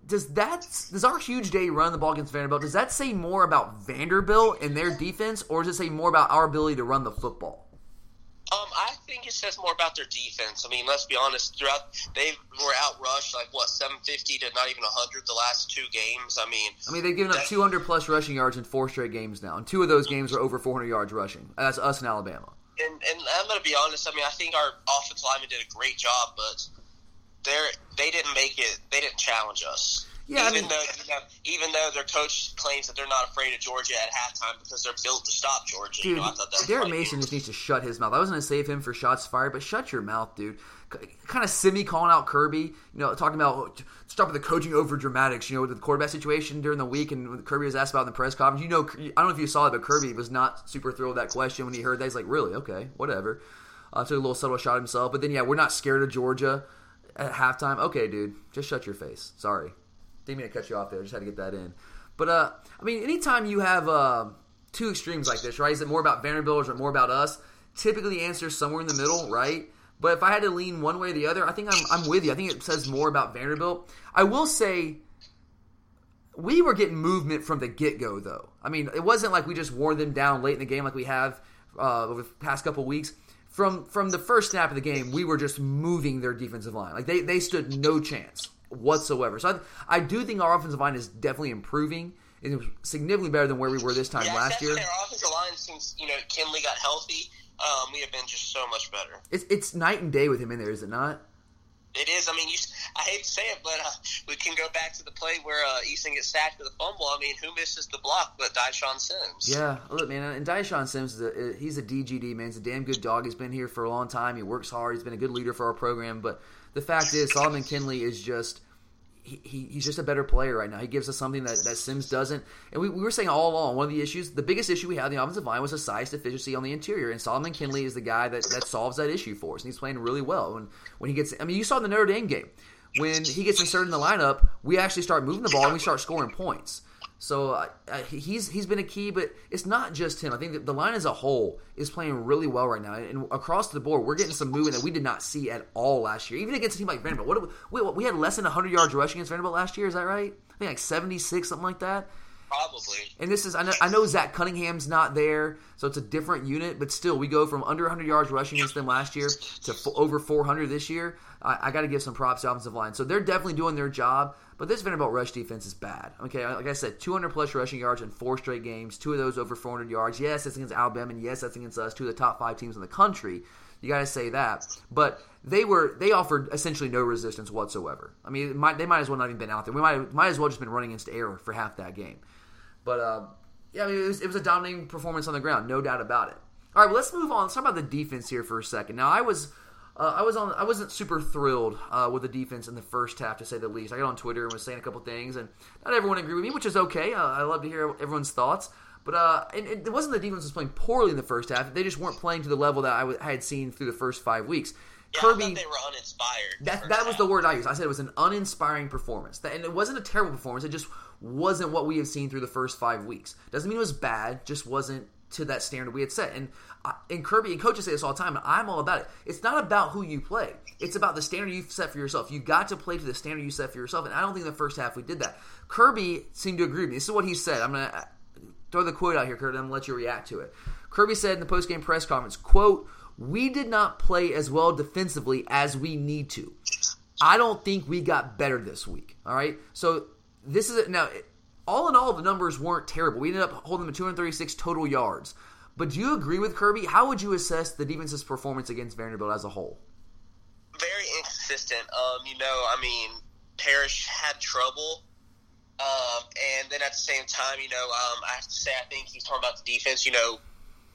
does that does our huge day run the ball against Vanderbilt? Does that say more about Vanderbilt and their defense, or does it say more about our ability to run the football? Um, I think it says more about their defense. I mean, let's be honest. Throughout, they were outrushed like what seven fifty to not even hundred the last two games. I mean, I mean they've given up two hundred plus rushing yards in four straight games now, and two of those games were over four hundred yards rushing. That's us in Alabama. And, and I'm going to be honest. I mean, I think our offensive linemen did a great job, but they're they didn't make it. They didn't challenge us. Yeah, even I mean, though you know, even though their coach claims that they're not afraid of Georgia at halftime because they're built to stop Georgia. Dude, you know, I thought that Derek Mason just needs to shut his mouth. I was going to save him for shots fired, but shut your mouth, dude. Kind of semi calling out Kirby, you know, talking about stop with the coaching over dramatics, you know, with the quarterback situation during the week, and Kirby was asked about in the press conference. You know, I don't know if you saw it, but Kirby was not super thrilled with that question when he heard that. He's like, really? Okay, whatever. Uh, took a little subtle shot himself, but then yeah, we're not scared of Georgia at halftime. Okay, dude, just shut your face. Sorry. Didn't mean to cut you off there. I just had to get that in. But uh, I mean, anytime you have uh, two extremes like this, right? Is it more about Vanderbilt or more about us? Typically, the answer is somewhere in the middle, right? But if I had to lean one way or the other, I think I'm, I'm with you. I think it says more about Vanderbilt. I will say we were getting movement from the get go, though. I mean, it wasn't like we just wore them down late in the game like we have uh, over the past couple weeks. From from the first snap of the game, we were just moving their defensive line. Like they, they stood no chance whatsoever. So I, I do think our offensive line is definitely improving. It was significantly better than where we were this time yeah, last year. Our offensive line since you know Kindley got healthy, um, we have been just so much better. It's it's night and day with him in there, is it not? It is. I mean, you, I hate to say it, but uh, we can go back to the play where uh, Eason gets sacked with a fumble. I mean, who misses the block but Dyshon Sims? Yeah, look, man, and Dyshon Sims, is a, he's a DGD man. He's a damn good dog. He's been here for a long time. He works hard. He's been a good leader for our program. But the fact is, Solomon Kindley is just he, he's just a better player right now. He gives us something that, that Sims doesn't. And we, we were saying all along, one of the issues, the biggest issue we had in the offensive line was a size deficiency on the interior. And Solomon Kindley is the guy that, that solves that issue for us. And he's playing really well. And when he gets, I mean, you saw in the Notre Dame game, when he gets inserted in the lineup, we actually start moving the ball and we start scoring points. So uh, he's he's been a key, but it's not just him. I think the line as a whole is playing really well right now, and across the board, we're getting some movement that we did not see at all last year. Even against a team like Vanderbilt, what we, we had less than 100 yards rushing against Vanderbilt last year. Is that right? I think like 76, something like that. Probably. And this is I know, I know Zach Cunningham's not there, so it's a different unit, but still, we go from under 100 yards rushing against them last year to f- over 400 this year. I, I got to give some props to offensive line. So they're definitely doing their job. But this Vanderbilt rush defense is bad. Okay, like I said, 200 plus rushing yards in four straight games. Two of those over 400 yards. Yes, that's against Alabama, and yes, that's against us, two of the top five teams in the country. You got to say that. But they were they offered essentially no resistance whatsoever. I mean, might, they might as well not even been out there. We might might as well just been running against air for half that game. But uh, yeah, I mean, it was, it was a dominating performance on the ground, no doubt about it. All right, well, let's move on. Let's talk about the defense here for a second. Now, I was uh, I was on. I wasn't super thrilled uh, with the defense in the first half, to say the least. I got on Twitter and was saying a couple things, and not everyone agreed with me, which is okay. Uh, I love to hear everyone's thoughts. But uh, it wasn't the defense was playing poorly in the first half. They just weren't playing to the level that I, w- I had seen through the first five weeks. Yeah, Kirby, they were uninspired. That that was the word I used. I said it was an uninspiring performance, that, and it wasn't a terrible performance. It just wasn't what we have seen through the first five weeks. Doesn't mean it was bad. Just wasn't to that standard we had set. And and Kirby and coaches say this all the time, and I'm all about it. It's not about who you play; it's about the standard you've set for yourself. You got to play to the standard you set for yourself, and I don't think in the first half we did that. Kirby seemed to agree with me. This is what he said. I'm gonna uh, throw the quote out here, Kirby, and I'm gonna let you react to it. Kirby said in the post game press conference, "quote We did not play as well defensively as we need to. I don't think we got better this week. All right, so this is it now." All in all, the numbers weren't terrible. We ended up holding them to 236 total yards. But do you agree with Kirby? How would you assess the defense's performance against Vanderbilt as a whole? Very inconsistent. Um, you know, I mean, Parrish had trouble. Um, and then at the same time, you know, um, I have to say, I think he's talking about the defense. You know,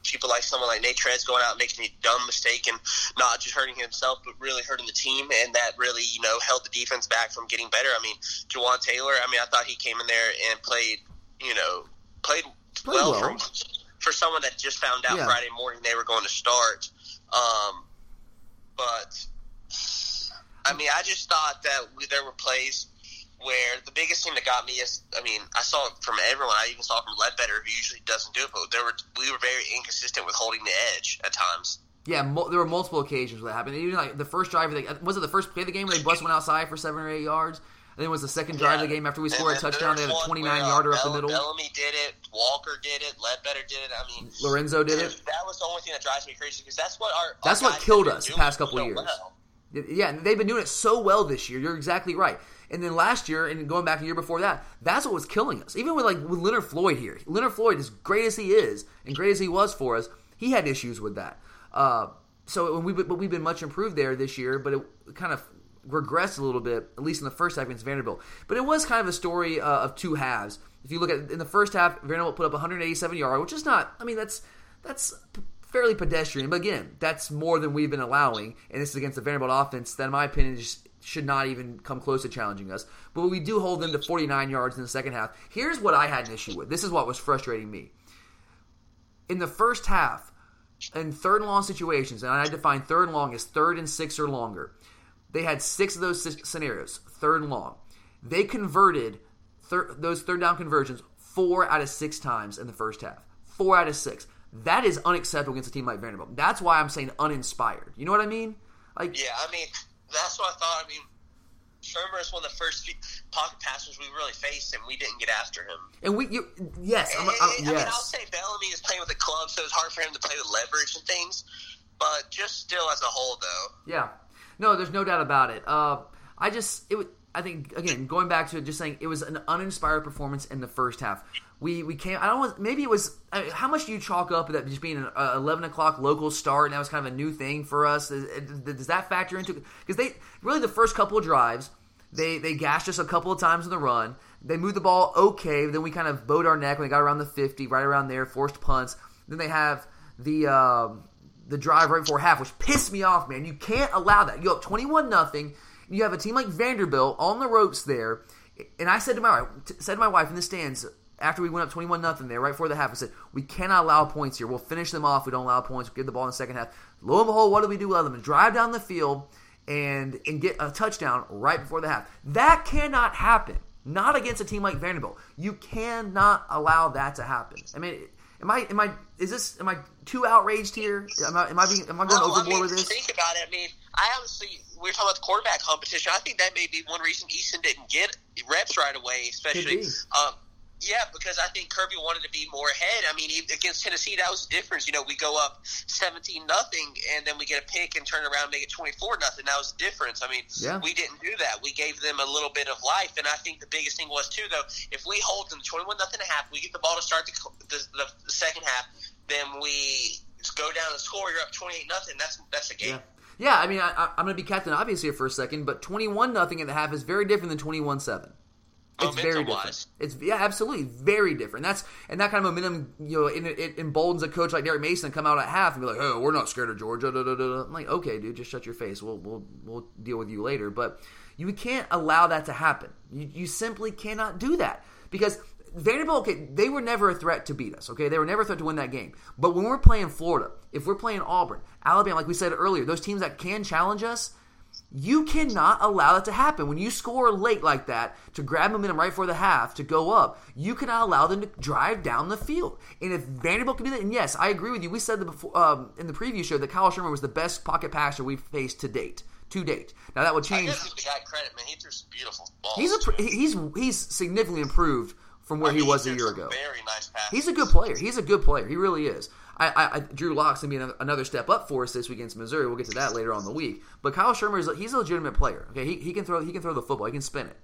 people like someone like Natrez going out and making a dumb mistake and not just hurting himself, but really hurting the team, and that really, you know, held the defense back from getting better. I mean, Juwan Taylor. I mean, I thought he came in there and played, you know, played, well, well. for for someone that just found out Yeah. Friday morning they were going to start. Um, but I mean, I just thought that we, there were plays where the biggest thing that got me is, I mean, I saw it from everyone. I even saw it from Ledbetter, who usually doesn't do it, but there were we were very inconsistent with holding the edge at times. Yeah, mul- there were multiple occasions where that happened. Even like the first drive, of the, was it the first play of the game where they bust one outside for seven or eight yards? And then it was the second drive of the game after we scored a touchdown. They had a 29 where, uh, yarder up the middle. Bellamy did it. Walker did it. Ledbetter did it. I mean, Lorenzo did it. That was the only thing that drives me crazy because that's what our That's our what killed us the past couple so years. well. Yeah, and they've been doing it so well this year. You're exactly right. And then last year, and going back a year before that, that's what was killing us. Even with like with Leonard Floyd here, Leonard Floyd, as great as he is and great as he was for us, he had issues with that. Uh, so we but we've been much improved there this year, but it kind of regressed a little bit, at least in the first half against Vanderbilt. But it was kind of a story uh, of two halves. If you look at in the first half, Vanderbilt put up 187 yards, which is not. I mean, that's that's fairly pedestrian. But again, that's more than we've been allowing, and this is against the Vanderbilt offense that, in my opinion, just should not even come close to challenging us. But we do hold them to 49 yards in the second half. Here's what I had an issue with. This is what was frustrating me. In the first half, in third and long situations, and I define third and long as third and six or longer, they had six of those six scenarios, third and long. They converted thir- those third down conversions four out of six times in the first half. Four out of six. That is unacceptable against a team like Vanderbilt. That's why I'm saying uninspired. You know what I mean? Like, Yeah, I mean, that's what I thought. I mean, Shurmur is one of the first few pocket passers we really faced, and we didn't get after him. and we, you, yes, I'm, I'm, and- I mean, I'll say Bellamy is playing with a club, so it's hard for him to play with leverage and things. But just still as a whole, though, Yeah, no, there's no doubt about it. Uh, I just it. I think again going back to it, just saying it was an uninspired performance in the first half. We we came. I don't. want Maybe it was. I mean, how much do you chalk up that just being an uh, eleven o'clock local start and that was kind of a new thing for us? Is- is- Does that factor into? Because they really the first couple of drives. They, they gashed us a couple of times in the run. They moved the ball okay. Then we kind of bowed our neck when they got around the 50, right around there, forced punts. Then they have the um, the drive right before half, which pissed me off, man. You can't allow that. You up 21 nothing. You have a team like Vanderbilt on the ropes there. And I said to my said to my wife in the stands after we went up 21 nothing there, right before the half, I said, we cannot allow points here. We'll finish them off. We don't allow points. We'll give the ball in the second half. Lo and behold, what do we do? We let them drive down the field and and get a touchdown right before the half. That cannot happen. Not against a team like Vanderbilt. You cannot allow that to happen. I mean, am I am I is this am I too outraged here? Am I am I being am I going Well, overboard I mean, with this? Think about it. I mean, I honestly, we are talking about the quarterback competition. I think that may be one reason Eason didn't get reps right away, especially. Um, yeah, because I think Kirby wanted to be more ahead. I mean, against Tennessee, that was the difference. You know, we go up seventeen nothing, and then we get a pick and turn around and make it twenty four nothing. That was the difference. I mean, Yeah. we didn't do that. We gave them a little bit of life, and I think the biggest thing was too, though, if we hold them twenty one nothing a half, we get the ball to start the, the, the second half, then we go down and score. You're up twenty eight nothing. That's that's a game. Yeah, yeah. I mean, I, I'm going to be Captain Obvious here for a second, but 21 nothing at the half is very different than 21 seven. It's very different. It's yeah, absolutely very different. That's and that kind of momentum, you know, it, it emboldens a coach like Derek Mason to come out at half and be like, "Oh, we're not scared of Georgia." Da, da, da. I'm like, "Okay, dude, just shut your face. We'll we'll we'll deal with you later." But you can't allow that to happen. You, you simply cannot do that because Vanderbilt, okay, they were never a threat to beat us. Okay, they were never a threat to win that game. But when we're playing Florida, if we're playing Auburn, Alabama, like we said earlier, those teams that can challenge us. You cannot allow that to happen. When you score late like that to grab momentum right before the half to go up, you cannot allow them to drive down the field. And if Vanderbilt can do that, and yes, I agree with you. We said that before um, in the preview show that Kyle Shurmur was the best pocket passer we've faced to date. To date. Now that would change. guess give the guy credit, man. He threw some beautiful balls. He's a he's he's significantly improved from where I he mean, was a year ago. Very nice pass. He's a good player. He's a good player. He really is. I, I, I Drew Lock's gonna be another, another step up for us this week against Missouri. We'll get to that later on in the week. But Kyle Shurmur is he's a legitimate player. Okay, he, he can throw he can throw the football. He can spin it.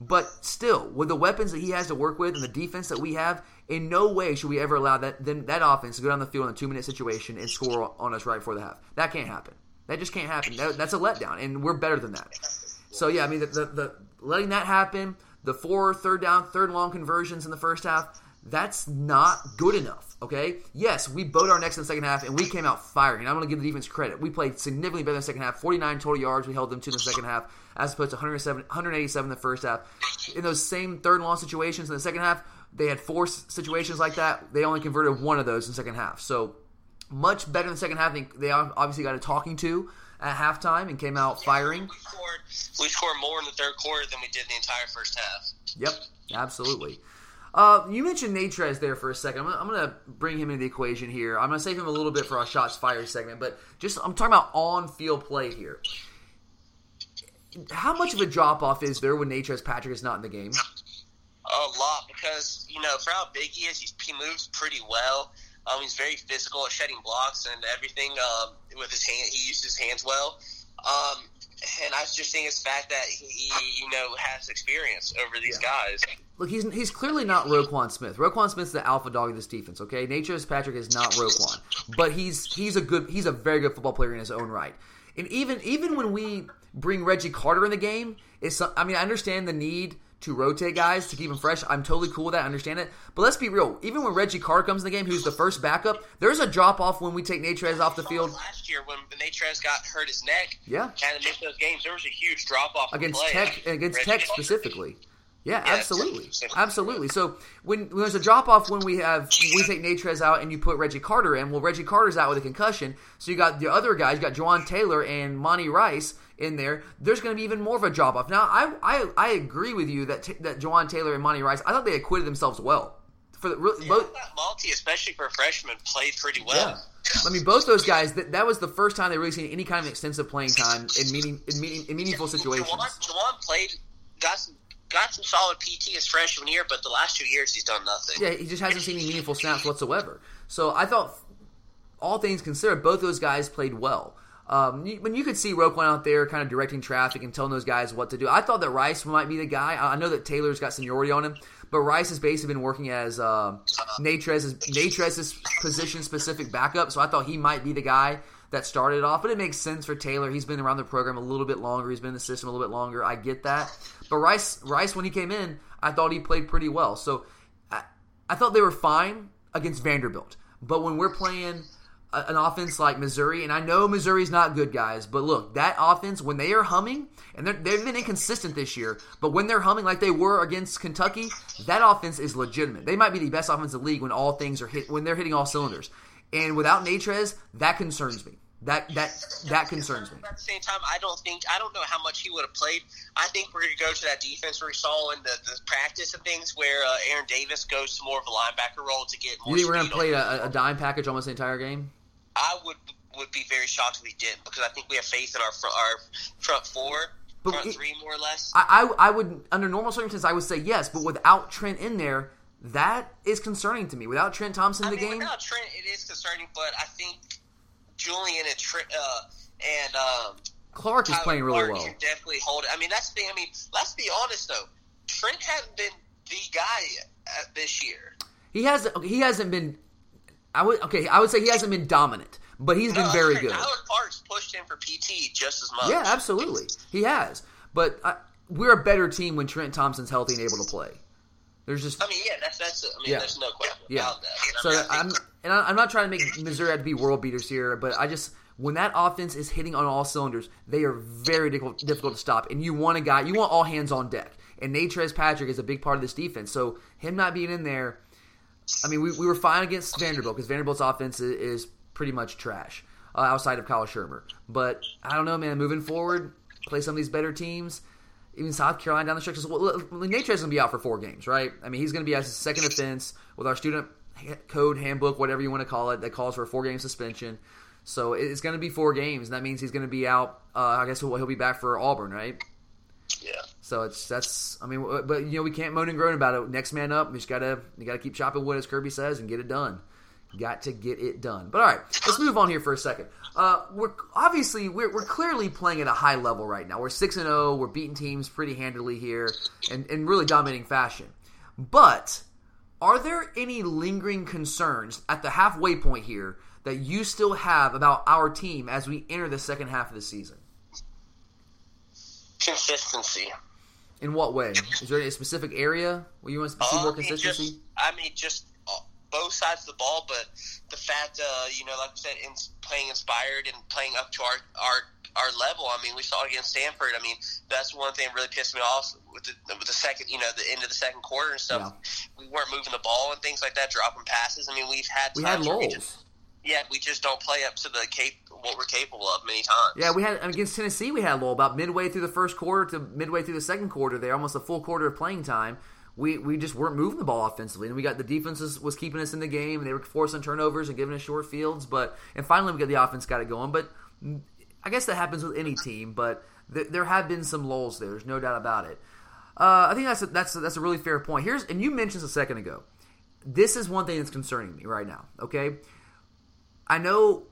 But still, with the weapons that he has to work with and the defense that we have, in no way should we ever allow that then that offense to go down the field in a two minute situation and score on us right before the half. That can't happen. That just can't happen. That, that's a letdown, and we're better than that. So yeah, I mean, the, the, the letting that happen, the four third down, third long conversions in the first half, that's not good enough. Okay, yes, we bowed our necks in the second half, and we came out firing. And I'm going to give the defense credit. We played significantly better in the second half. 49 total yards we held them to in the second half, as opposed to 107, 187 in the first half. In those same third long situations in the second half, they had four situations like that. They only converted one of those in the second half. So much better in the second half. They obviously got a talking to at halftime and came out firing. We scored, we scored more in the third quarter than we did in the entire first half. Yep, absolutely. Uh, you mentioned Natrez there for a second. I'm, I'm going to bring him into the equation here. I'm going to save him a little bit for our shots fired segment, but just I'm talking about on field play here. How much of a drop off is there when Natrez Patrick is not in the game? A lot because you know for how big he is, he moves pretty well. Um, he's very physical at shedding blocks and everything um, with his hand. He uses his hands well. Um, and I was just seeing it's the fact that he, you know, has experience over these yeah. guys. Look, he's he's clearly not Roquan Smith. Roquan Smith's the alpha dog of this defense. Okay, Natrez Patrick is not Roquan, but he's he's a good he's a very good football player in his own right. And even even when we bring Reggie Carter in the game, it's I mean I understand the need to rotate guys to keep them fresh. I'm totally cool with that. I understand it. But let's be real. Even when Reggie Carr comes in the game, who's the first backup, there's a drop off when we take Natrez off the field. Last year, when Natrez got hurt his neck, yeah, and missed those games, there was a huge drop off against Tech. Against Reggie Tech specifically. Yeah, yeah, absolutely, absolutely. So when, when there's a drop off when we have we take Natrez out and you put Reggie Carter in, well, Reggie Carter's out with a concussion, so you got the other guys, you got Juwan Taylor and Monty Rice in there, there's going to be even more of a drop off. Now, I, I I agree with you that t- that Juwan Taylor and Monty Rice, I thought they acquitted themselves well. For the, really, yeah, both, Monty, especially for a freshman, played pretty well. Yeah. I mean, both those guys. That, that was the first time they really seen any kind of extensive playing time in meaning in, meaning, in meaningful yeah, situations. Juwan, Juwan played got some got some solid PT his freshman year, but the last two years he's done nothing. Yeah, he just hasn't seen any meaningful snaps whatsoever. So I thought, all things considered, both those guys played well. Um, when you could see Roquan out there kind of directing traffic and telling those guys what to do, I thought that Rice might be the guy. I know that Taylor's got seniority on him, but Rice has basically been working as uh, Natrez's, position specific backup, so I thought he might be the guy that started off. But it makes sense for Taylor. He's been around the program a little bit longer. He's been in the system a little bit longer. I get that. But Rice, Rice when he came in, I thought he played pretty well. So I, I thought they were fine against Vanderbilt. But when we're playing an offense like Missouri, and I know Missouri's not good, guys, but look, that offense, when they are humming, and they've been inconsistent this year, but when they're humming like they were against Kentucky, that offense is legitimate. They might be the best offense in the league when all things are hit, when they're hitting all cylinders. And without Natrez, that concerns me. That that that concerns me. At the same time, I don't think I don't know how much he would have played. I think we're going to go to that defense where we saw in the, the practice and things where uh, Aaron Davis goes to more of a linebacker role to get more. You think we're going to play a, a dime package almost the entire game? I would would be very shocked if we didn't because I think we have faith in our front, our front four. But front it, three, more or less. I, I, I would, under normal circumstances, I would say yes, but without Trent in there, that is concerning to me. Without Trent Thompson in the mean, game, without Trent, it is concerning. But I think Julian and Trent uh, and um, Clark is Tyler playing really Clark well. definitely hold it. I mean, that's the thing. I mean, let's be honest though. Trent hasn't been the guy this year. He hasn't. He hasn't been. I would okay. I would say he hasn't been dominant but he's been very good. Tyler Clark's pushed him for PT just as much. Yeah, absolutely, he has. But I, we're a better team when Trent Thompson's healthy and able to play. There's just. I mean, yeah, that's that's. I mean, yeah. there's no question yeah. about that. so I am and I'm not trying to make Missouri have to be world beaters here, but I just when that offense is hitting on all cylinders, they are very difficult, difficult to stop. And you want a guy, you want all hands on deck. And Natrez Patrick is a big part of this defense. So him not being in there, I mean, we, we were fine against Vanderbilt because Vanderbilt's offense is, pretty much trash uh, outside of Kyle Shurmur. But I don't know, man. Moving forward, play some of these better teams. Even South Carolina down the stretch. Well, Natrez is going to be out for four games, right? I mean, he's going to be as a second offense with our student code handbook, whatever you want to call it, that calls for a four game suspension. So it's going to be four games, and that means he's going to be out. Uh, I guess he'll, he'll be back for Auburn, right? Yeah. So it's that's. I mean, but you know, we can't moan and groan about it. Next man up. We just gotta you gotta keep chopping wood, as Kirby says, and get it done. Got to get it done. But all right, let's move on here for a second. Uh, we're obviously we're, we're clearly playing at a high level right now. We're six and zero. Oh, we're beating teams pretty handily here, and in really dominating fashion. But are there any lingering concerns at the halfway point here that you still have about our team as we enter the second half of the season? Consistency. In what way? Is there a specific area where you want to see Uh, more consistency? just- I mean, just uh, both sides of the ball, but the fact, uh, you know, like I said, in playing inspired and playing up to our our our level. I mean, we saw it against Stanford. I mean, that's one thing that really pissed me off with the, with the second, you know, the end of the second quarter and stuff. We weren't moving the ball and things like that, dropping passes. I mean, we've had we had where we just, yeah, we just don't play up to the cap- what we're capable of many times. Yeah, we had against Tennessee. We had a lull about midway through the first quarter to midway through the second quarter. There, almost a full quarter of playing time. We we just weren't moving the ball offensively, and we got the defense was, keeping us in the game, and they were forcing turnovers and giving us short fields. But and finally, we got the offense got it going. But I guess that happens with any team. But th- there have been some lulls there. There's no doubt about it. Uh, I think that's a, that's a, that's a really fair point. Here's and you mentioned this a second ago. This is one thing that's concerning me right now. Okay, I know,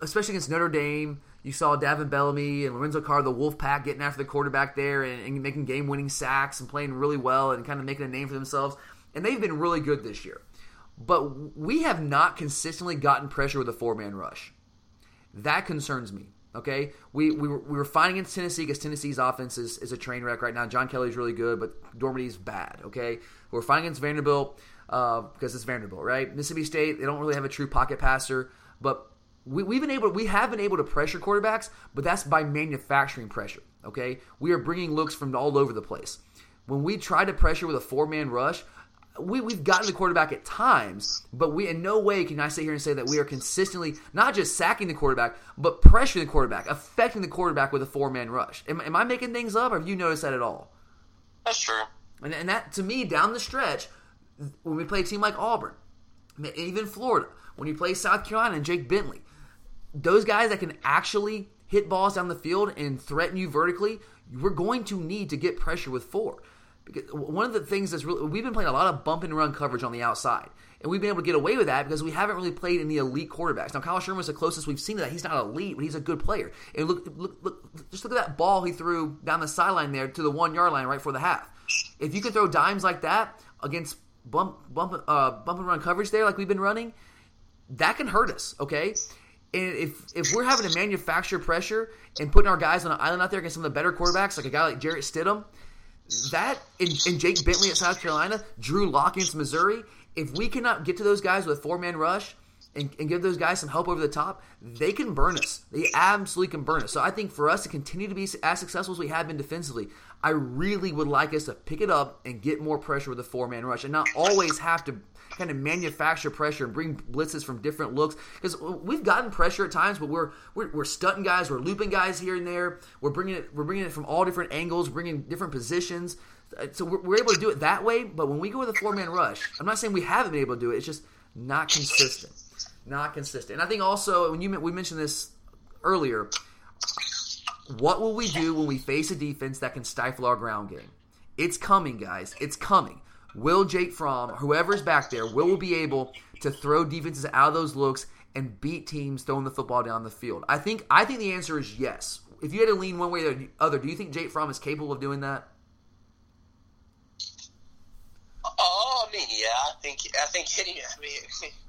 especially against Notre Dame, you saw Davin Bellamy and Lorenzo Carr, the Wolf Pack, getting after the quarterback there and, and making game-winning sacks and playing really well and kind of making a name for themselves. And they've been really good this year. But we have not consistently gotten pressure with a four-man rush. That concerns me. Okay, we we were, we were fighting against Tennessee because Tennessee's offense is, is a train wreck right now. John Kelly's really good, but Dormady's bad. Okay, we're fighting against Vanderbilt uh, because it's Vanderbilt, right? Mississippi State they don't really have a true pocket passer, but we, we've been able we have been able to pressure quarterbacks, but that's by manufacturing pressure. Okay, we are bringing looks from all over the place. When we try to pressure with a four man rush, we, we've gotten the quarterback at times, but we in no way can I sit here and say that we are consistently not just sacking the quarterback, but pressuring the quarterback, affecting the quarterback with a four man rush. Am, am I making things up, or have you noticed that at all? That's true. And, and that to me, down the stretch, when we play a team like Auburn, even Florida, when you play South Carolina and Jake Bentley, those guys that can actually hit balls down the field and threaten you vertically, we're going to need to get pressure with four. Because one of the things that's really we've been playing a lot of bump and run coverage on the outside, and we've been able to get away with that because we haven't really played any elite quarterbacks. Now Kyle Shurmur Shurmur's the closest we've seen to that. He's not elite, but he's a good player. And look, look, look, just look at that ball he threw down the sideline there to the one yard line right for the half. If you can throw dimes like that against bump, bump, uh, bump and run coverage there, like we've been running, that can hurt us. Okay. And if if we're having to manufacture pressure and putting our guys on an island out there against some of the better quarterbacks, like a guy like Jarrett Stidham, that and, and Jake Bentley at South Carolina, Drew Lock against Missouri, if we cannot get to those guys with a four man rush and, and give those guys some help over the top, they can burn us. They absolutely can burn us. So I think for us to continue to be as successful as we have been defensively, I really would like us to pick it up and get more pressure with a four man rush and not always have to kind of manufacture pressure and bring blitzes from different looks because we've gotten pressure at times, but we're, we're we're stunting guys, we're looping guys here and there, we're bringing it we're bringing it from all different angles, bringing different positions. Uh, so we're, we're able to do it that way, but when we go with a four man rush, I'm not saying we haven't been able to do it. It's just not consistent, not consistent. And I think also when you we mentioned this earlier, what will we do when we face a defense that can stifle our ground game? It's coming, guys. It's coming. Will Jake Fromm, whoever's back there, will be able to throw defenses out of those looks and beat teams throwing the football down the field? I think I think the answer is yes. If you had to lean one way or the other, do you think Jake Fromm is capable of doing that? Oh, I mean, yeah, I think I think he? I mean, (laughs)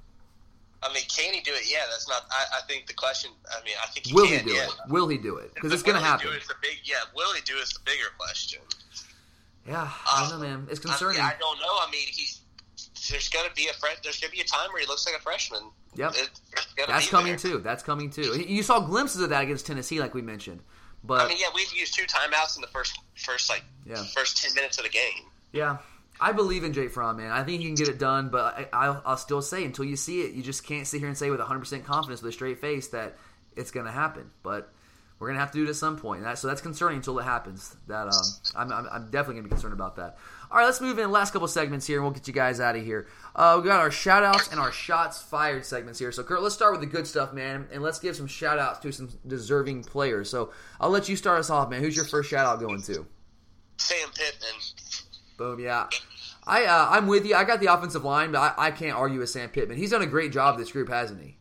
I mean, can he do it? Yeah, that's not. I, I think the question. I mean, I think he will can. he do yeah. it? Will he do it? Because it's going to happen. Do it is the big. Yeah, will he do it is the bigger question. Yeah, I don't um, know, man. It's concerning. I, mean, I don't know. I mean, he's there's going to be a fresh. There's going to be a time where he looks like a freshman. Yep. It's That's be coming there. too. That's coming too. You saw glimpses of that against Tennessee, like we mentioned. But I mean, yeah, we've used two timeouts in the first first like Yeah. first ten minutes of the game. Yeah, I believe in Jake Fromm, man. I think he can get it done, but I, I'll, I'll still say until you see it, you just can't sit here and say with 100% confidence with a straight face that it's going to happen. But we're going to have to do it at some point. That, so that's concerning until it happens. That um, I'm, I'm, I'm definitely going to be concerned about that. All right, let's move in last couple segments here, and we'll get you guys out of here. Uh, we got our shout outs and our shots fired segments here. So, Kurt, let's start with the good stuff, man, and let's give some shout outs to some deserving players. So, I'll let you start us off, man. Who's your first shout out going to? Sam Pittman. Boom, yeah. I uh, I'm with you. I got the offensive line, but I, I can't argue with Sam Pittman. He's done a great job this group, hasn't he?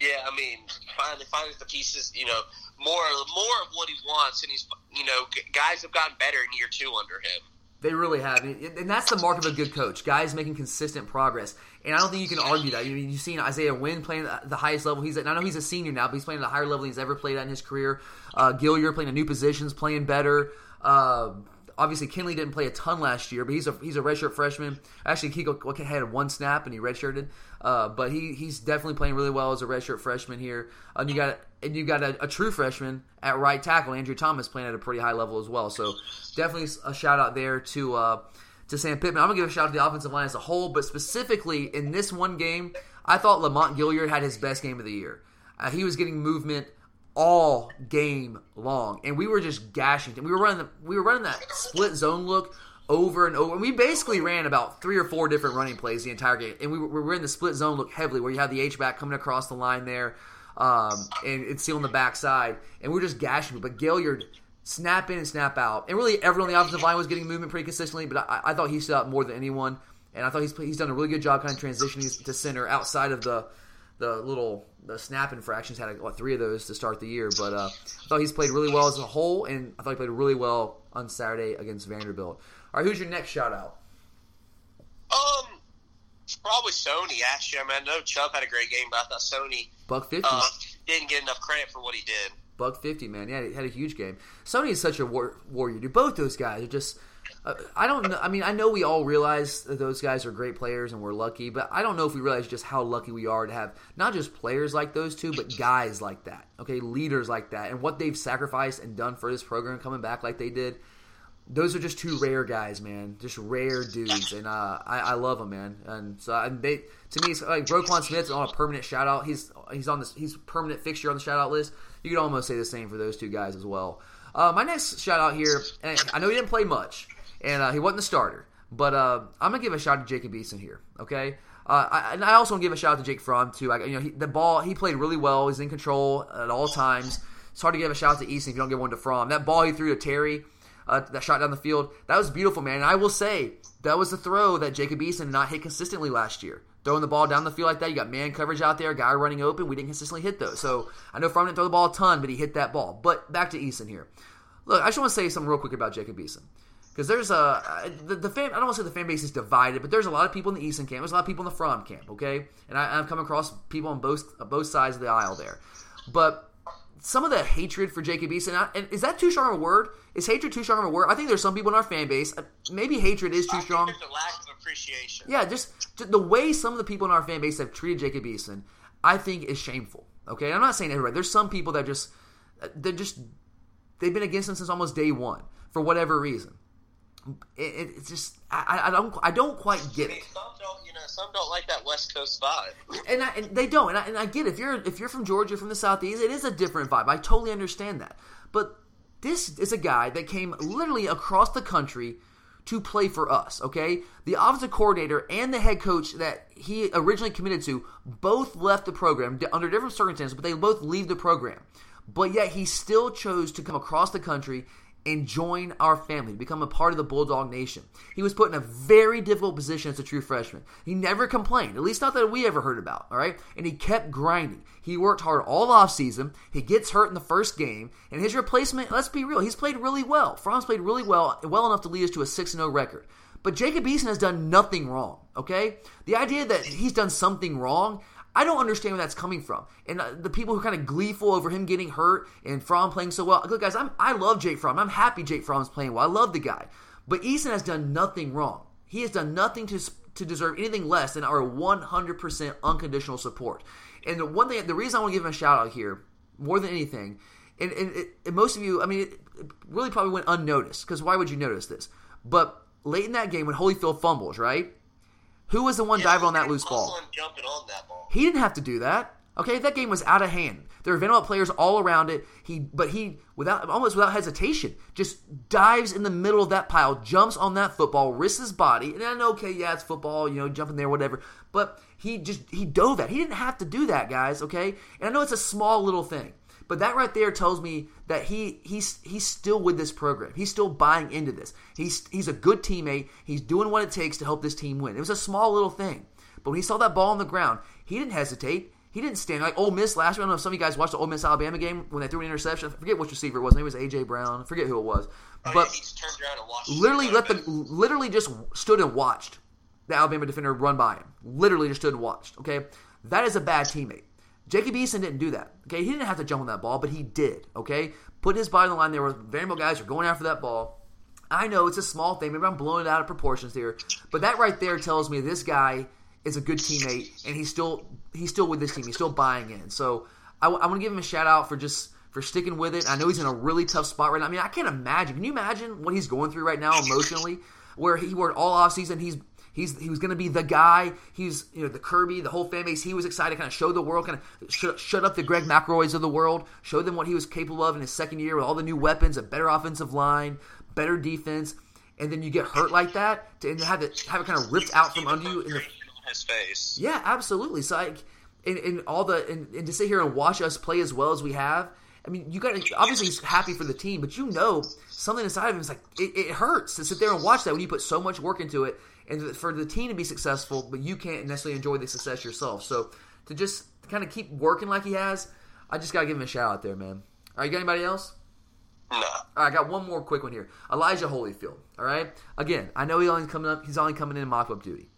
Yeah, I mean, finally, finally, the pieces. You know, more more of what he wants, and he's you know, guys have gotten better in year two under him. They really have, and that's the mark of a good coach. Guys making consistent progress, and I don't think you can argue that. I mean, You have seen Isaiah Wynn playing the highest level. He's at, I know he's a senior now, but he's playing at a higher level than he's ever played at in his career. Uh, Gilliard playing a new positions, playing better. Uh, obviously Kindley didn't play a ton last year, but he's a he's a redshirt freshman. Actually, he had one snap and he redshirted, uh, but he he's definitely playing really well as a redshirt freshman here. And you got and you got a, a, true freshman at right tackle, Andrew Thomas, playing at a pretty high level as well. So definitely a shout out there to. Uh, to Sam Pittman. I'm gonna give a shout out to the offensive line as a whole, but specifically in this one game, I thought Lamont Gilliard had his best game of the year. Uh, he was getting movement all game long, and we were just gashing. We were running the, we were running that split zone look over and over. And we basically ran about three or four different running plays the entire game, and we were, we were in the split zone look heavily, where you have the H back coming across the line there, um, and it's sealing the backside, and we are just gashing. But Gilliard snap in and snap out, and really everyone on the offensive line was getting movement pretty consistently. But I, I thought he stood out more than anyone, and I thought he's he's done a really good job kind of transitioning to center outside of the the little the snap infractions had what three of those to start the year. But uh, I thought he's played really well as a whole, and I thought he played really well on Saturday against Vanderbilt. All right, who's your next shout out? Um, probably Sony. Actually, I mean, I know Chubb had a great game, but I thought Sony Buck fifty uh, didn't get enough credit for what he did. Buck fifty, man. Yeah, he had a huge game. Sony is such a war- warrior. Dude, both those guys are just I don't know. I mean, I know we all realize that those guys are great players and we're lucky, but I don't know if we realize just how lucky we are to have not just players like those two, but guys like that. Okay, leaders like that, and what they've sacrificed and done for this program coming back like they did. Those are just two rare guys, man. Just rare dudes, and uh, I, I, love them, man. And so and they, to me, it's like Roquan Smith's on a permanent shout out. He's he's on this. He's permanent fixture on the shout out list. You could almost say the same for those two guys as well. Uh, my next shout out here, I know he didn't play much, and uh, he wasn't the starter. But uh, I'm gonna give a shout out to Jacob Eason here. Okay, uh, I, and I also want to give a shout out to Jake Fromm too. I, you know, he, the ball he played really well. He's in control at all times. It's hard to give a shout out to Eason if you don't give one to Fromm. That ball he threw to Terry, uh, that shot down the field, that was beautiful, man. And I will say that was the throw that Jacob Eason not hit consistently last year. Throwing the ball down the field like that, you got man coverage out there, guy running open. We didn't consistently hit those. So I know Fromm didn't throw the ball a ton, but he hit that ball. But back to Eason here. Look, I just want to say something real quick about Jacob Eason because there's a the, the fan. I don't want to say the fan base is divided, but there's a lot of people in the Eason camp. There's a lot of people in the Fromm camp. Okay, and I, have come across people on both both sides of the aisle there, but some of the hatred for Jacob Eason I, and is that too strong of a word? Is hatred too strong of a word? I think there's some people in our fan base. Uh, maybe hatred is too strong. There's a lack of appreciation. Yeah, just, just the way some of the people in our fan base have treated Jacob Eason, I think is shameful. Okay, I'm not saying everybody. There's some people that just they're just they've been against him since almost day one for whatever reason it, it's just I, I, don't I don't quite get it. Some don't, you know, some don't like that West Coast vibe, and, I, and they don't. And I, and I get it. if you're if you're from Georgia, from the Southeast, it is a different vibe. I totally understand that. But this is a guy that came literally across the country to play for us. Okay, the offensive coordinator and the head coach that he originally committed to both left the program under different circumstances, but they both leave the program. But yet he still chose to come across the country and join our family, become a part of the Bulldog Nation. He was put in a very difficult position as a true freshman. He never complained, at least not that we ever heard about, all right? And he kept grinding. He worked hard all off season. He gets hurt in the first game, and his replacement, let's be real, he's played really well. Fromm's played really well, well enough to lead us to a 6 0 record. But Jacob Eason has done nothing wrong, okay? The idea that he's done something wrong, I don't understand where that's coming from. And uh, the people who are kind of gleeful over him getting hurt and Fromm playing so well. Look, guys, I'm, I love Jake Fromm. I'm happy Jake Fromm's playing well. I love the guy. But Eason has done nothing wrong. He has done nothing to, to deserve anything less than our 100% unconditional support. And the one thing, the reason I want to give him a shout out here, more than anything, and, and, and most of you, I mean, it really probably went unnoticed because why would you notice this? But late in that game when Holyfield fumbles, right? Who was the one yeah, diving on that loose ball? On that ball. He didn't have to do that. Okay, that game was out of hand. There were Vanderbilt players all around it. He, but he, without almost without hesitation, just dives in the middle of that pile, jumps on that football, risks his body. And I know, okay, yeah, it's football, you know, jumping there, whatever. But he just he dove that. He didn't have to do that, guys. Okay, and I know it's a small little thing, but that right there tells me that he he's he's still with this program. He's still buying into this. He's he's a good teammate. He's doing what it takes to help this team win. It was a small little thing, but when he saw that ball on the ground, he didn't hesitate. he didn't stand like Ole Miss last year. I don't know if some of you guys watched the Ole Miss Alabama game when they threw an interception. I forget which receiver it was. Maybe it was AJ Brown. I forget who it was. Oh, but yeah, he just turned around and watched. literally let the literally just stood and watched the Alabama defender run by him. Literally just stood and watched. Okay, that is a bad teammate. Jacob Eason didn't do that. Okay, he didn't have to jump on that ball, but he did. Okay, put his body on the line. There were Vanderbilt guys who were going after that ball. I know it's a small thing. Maybe I'm blowing it out of proportions here, but that right there tells me this guy is a good teammate, and he's still he's still with this team. He's still buying in. So I, want to give him a shout out for just for sticking with it. I know he's in a really tough spot right now. I mean, I can't imagine. Can you imagine what he's going through right now emotionally? Where he worked all off season, he's he's he was going to be the guy. He's you know the Kirby, the whole fan base. He was excited, to kind of show the world, kind of shut, shut up the Greg McElroys of the world, show them what he was capable of in his second year with all the new weapons, a better offensive line, better defense, and then you get hurt like that to and have it have it kind of ripped out from under you in the on his face. yeah, absolutely. So, like, and, and all the and, and to sit here and watch us play as well as we have. I mean, you got obviously he's happy for the team, but you know something inside of him is like it, it hurts to sit there and watch that when you put so much work into it, and for the team to be successful, but you can't necessarily enjoy the success yourself. So to just kind of keep working like he has, I just got to give him a shout out there, man. All right, you got anybody else? No. All right, I got one more quick one here. Elijah Holyfield. All right. Again, I know he only coming up. He's only coming in mock up duty,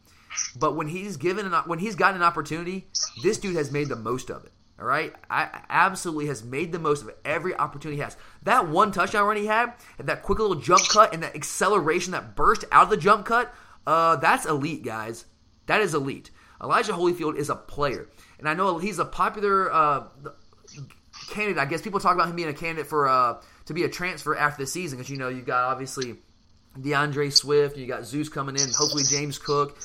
but when he's given an when he's gotten an opportunity, this dude has made the most of it. All right, I absolutely has made the most of every opportunity he has. That one touchdown run he had, and that quick little jump cut, and that acceleration that burst out of the jump cut, uh, that's elite, guys. That is elite. Elijah Holyfield is a player, and I know he's a popular uh, candidate. I guess people talk about him being a candidate for uh, to be a transfer after the season because you know you've got obviously D'Andre Swift, you got Zeus coming in, hopefully James Cook.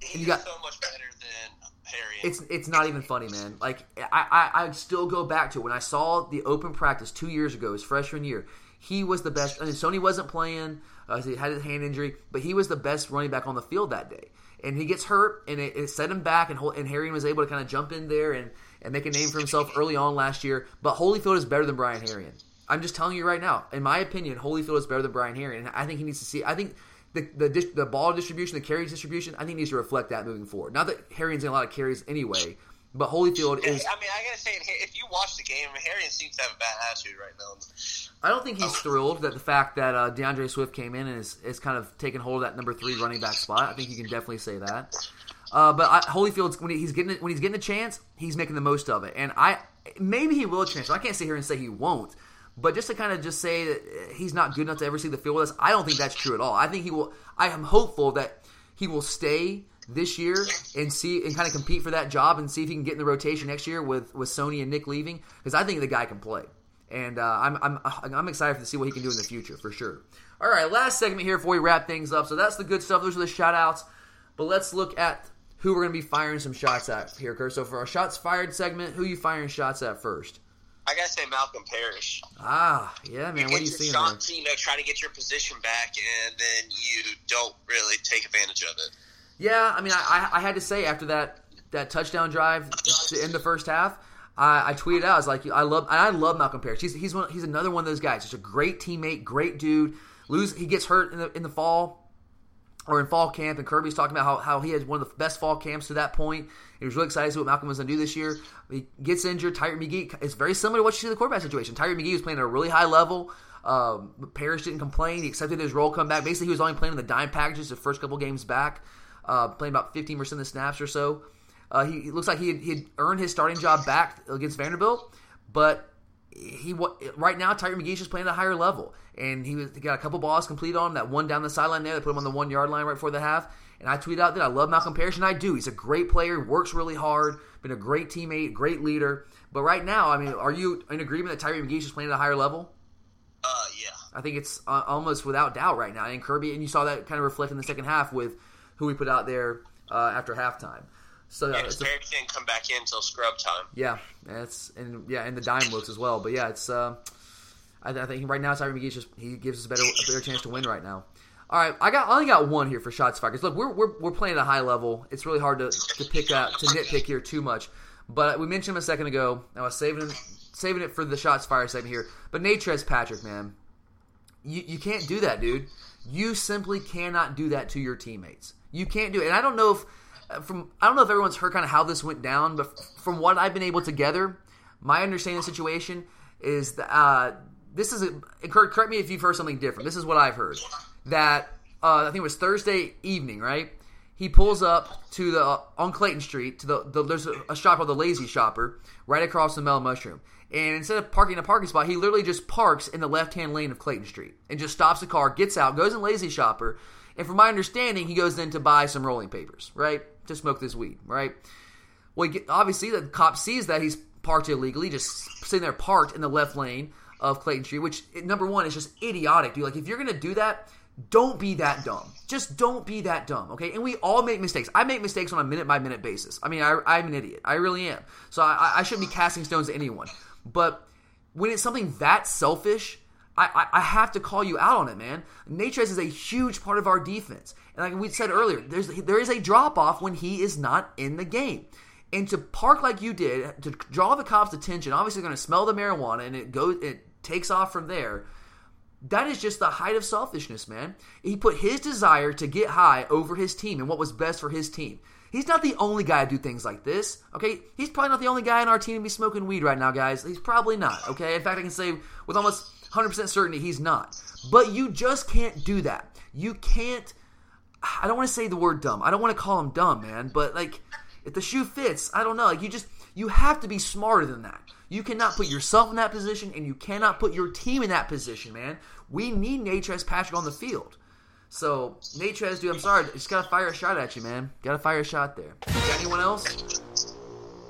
He's you got- so much better than Harry. It's it's not even funny, man. Like I, I I still go back to when I saw the open practice two years ago, his freshman year. He was the best. I mean, Sony wasn't playing; uh, he had his hand injury, but he was the best running back on the field that day. And he gets hurt, and it, it set him back. And, and was able to kind of jump in there and, and make a name for himself early on last year. But Holyfield is better than Brian Herrien. I'm just telling you right now. In my opinion, Holyfield is better than Brian Herrien, and I think he needs to see. I think the the, the ball distribution, the carry distribution, I think needs to reflect that moving forward. Not that Herrien's in a lot of carries anyway, but Holyfield is. I mean, I gotta say, if you watch the game, Harry seems to have a bad attitude right now. I don't think he's thrilled that the fact that uh, D'Andre Swift came in and is, is kind of taken hold of that number three running back spot. I think you can definitely say that. Uh, but I, Holyfield's when he's getting when he's getting a chance, he's making the most of it. And I maybe he will transfer. I can't sit here and say he won't. But just to kind of just say that he's not good enough to ever see the field with us, I don't think that's true at all. I think he will. I am hopeful that he will stay this year and see and kind of compete for that job and see if he can get in the rotation next year with with Sony and Nick leaving because I think the guy can play. And uh, I'm, I'm I'm excited to see what he can do in the future for sure. All right, last segment here before we wrap things up. So that's the good stuff. Those are the shout outs. But let's look at who we're going to be firing some shots at here, Kurt. So for our shots fired segment, who you firing shots at first? I gotta say Malcolm Parrish. Ah, yeah, man. What are you seeing there? shots, you know, try to get your position back, and then you don't really take advantage of it. Yeah, I mean, I, I, had to say after that that touchdown drive in the first half, I, I tweeted out, I was like, I love, I love Malcolm Parrish. He's he's one, he's another one of those guys. Just a great teammate, great dude. Lose, he gets hurt in the in the fall or in fall camp, and Kirby's talking about how, how he had one of the best fall camps to that point. He was really excited to see what Malcolm was going to do this year. He gets injured. Tyrique McGhee, it's very similar to what you see in the quarterback situation. Tyrique McGhee was playing at a really high level. Um, Parrish didn't complain. He accepted his role, come back. Basically, he was only playing in the dime packages the first couple games back, uh, playing about 15% of the snaps or so. Uh, he it looks like he had, he had earned his starting job back against Vanderbilt, but he right now Tyrique McGhee's just playing at a higher level, and he, was, he got a couple balls complete on him. That one down the sideline there, they put him on the one yard line right before the half. And I tweeted out that I love Malcolm Parrish, and I do. He's a great player, works really hard, been a great teammate, great leader. But right now, I mean, are you in agreement that Tyrique McGhee's just playing at a higher level? Uh, yeah. I think it's uh, almost without doubt right now. And Kirby, and you saw that kind of reflect in the second half with who we put out there uh, after halftime. So And it's Parrish didn't come back in until scrub time. yeah, it's and yeah, and the dime looks as well. But yeah, it's. Uh, I, I think right now Tyrique McGhee just he gives us a better a better chance to win right now. All right, I got I only got one here for shots fired. 'Cause look, we're, we're we're playing at a high level. It's really hard to, to pick out to nitpick here too much. But we mentioned him a second ago. I was saving him, saving it for the shots fired segment here. But Natrez Patrick, man, you you can't do that, dude. You simply cannot do that to your teammates. You can't do it. And I don't know if uh, from I don't know if everyone's heard kind of how this went down, but from what I've been able to gather, my understanding of the situation is that uh, this is a, correct, me if you've heard something different. This is what I've heard that uh, I think it was Thursday evening, right? He pulls up to the on Clayton Street to the, the there's a, a shop called the Lazy Shopper right across the Mellow Mushroom. And instead of parking in a parking spot, he literally just parks in the left hand lane of Clayton Street and just stops the car, gets out, goes in Lazy Shopper, and from my understanding, he goes in to buy some rolling papers, right? To smoke this weed, right? Well, get, obviously, the cop sees that he's parked illegally, just sitting there parked in the left lane of Clayton Street, which, number one, is just idiotic, dude. Like, if you're going to do that, don't be that dumb. Just don't be that dumb, okay? And we all make mistakes. I make mistakes on a minute by minute basis. I mean, I, am an idiot. I really am. So I, I shouldn't be casting stones at anyone. But when it's something that selfish, I, I, I, have to call you out on it, man. Natrez is a huge part of our defense. And like we said earlier, there's there is a drop off when he is not in the game. And to park like you did, to draw the cops' attention, obviously going to smell the marijuana and it goes it takes off from there. That is just the height of selfishness, man. He put his desire to get high over his team and what was best for his team. He's not the only guy to do things like this, okay? He's probably not the only guy in our team to be smoking weed right now, guys. He's probably not, okay? In fact, I can say with almost 100% certainty he's not. But you just can't do that. You can't. I don't want to say the word dumb. I don't want to call him dumb, man. But, like, if the shoe fits, I don't know. Like, you just. You have to be smarter than that. You cannot put yourself in that position, and you cannot put your team in that position, man. We need Natrez Patrick on the field. So, Natrez, dude, I'm sorry. Just gotta fire a shot at you, man. Gotta fire a shot there. Got anyone else?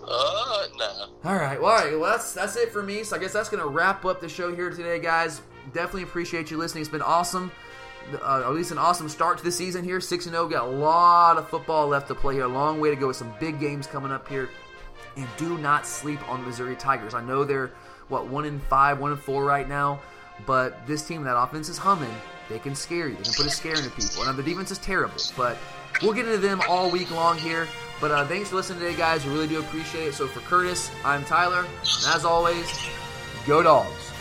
Uh, no. All right. Well, all right. Well, that's that's it for me. So I guess that's gonna wrap up the show here today, guys. Definitely appreciate you listening. It's been awesome. Uh, at least an awesome start to the season here. Six and zero. Got a lot of football left to play here. A long way to go with some big games coming up here. And do not sleep on the Missouri Tigers. I know they're what one in five, one in four right now, but this team, that offense is humming. They can scare you. They can put a scare into people. And the defense is terrible, but we'll get into them all week long here. But uh, thanks for listening today, guys. We really do appreciate it. So for Curtis, I'm Tyler. And as always, go dogs.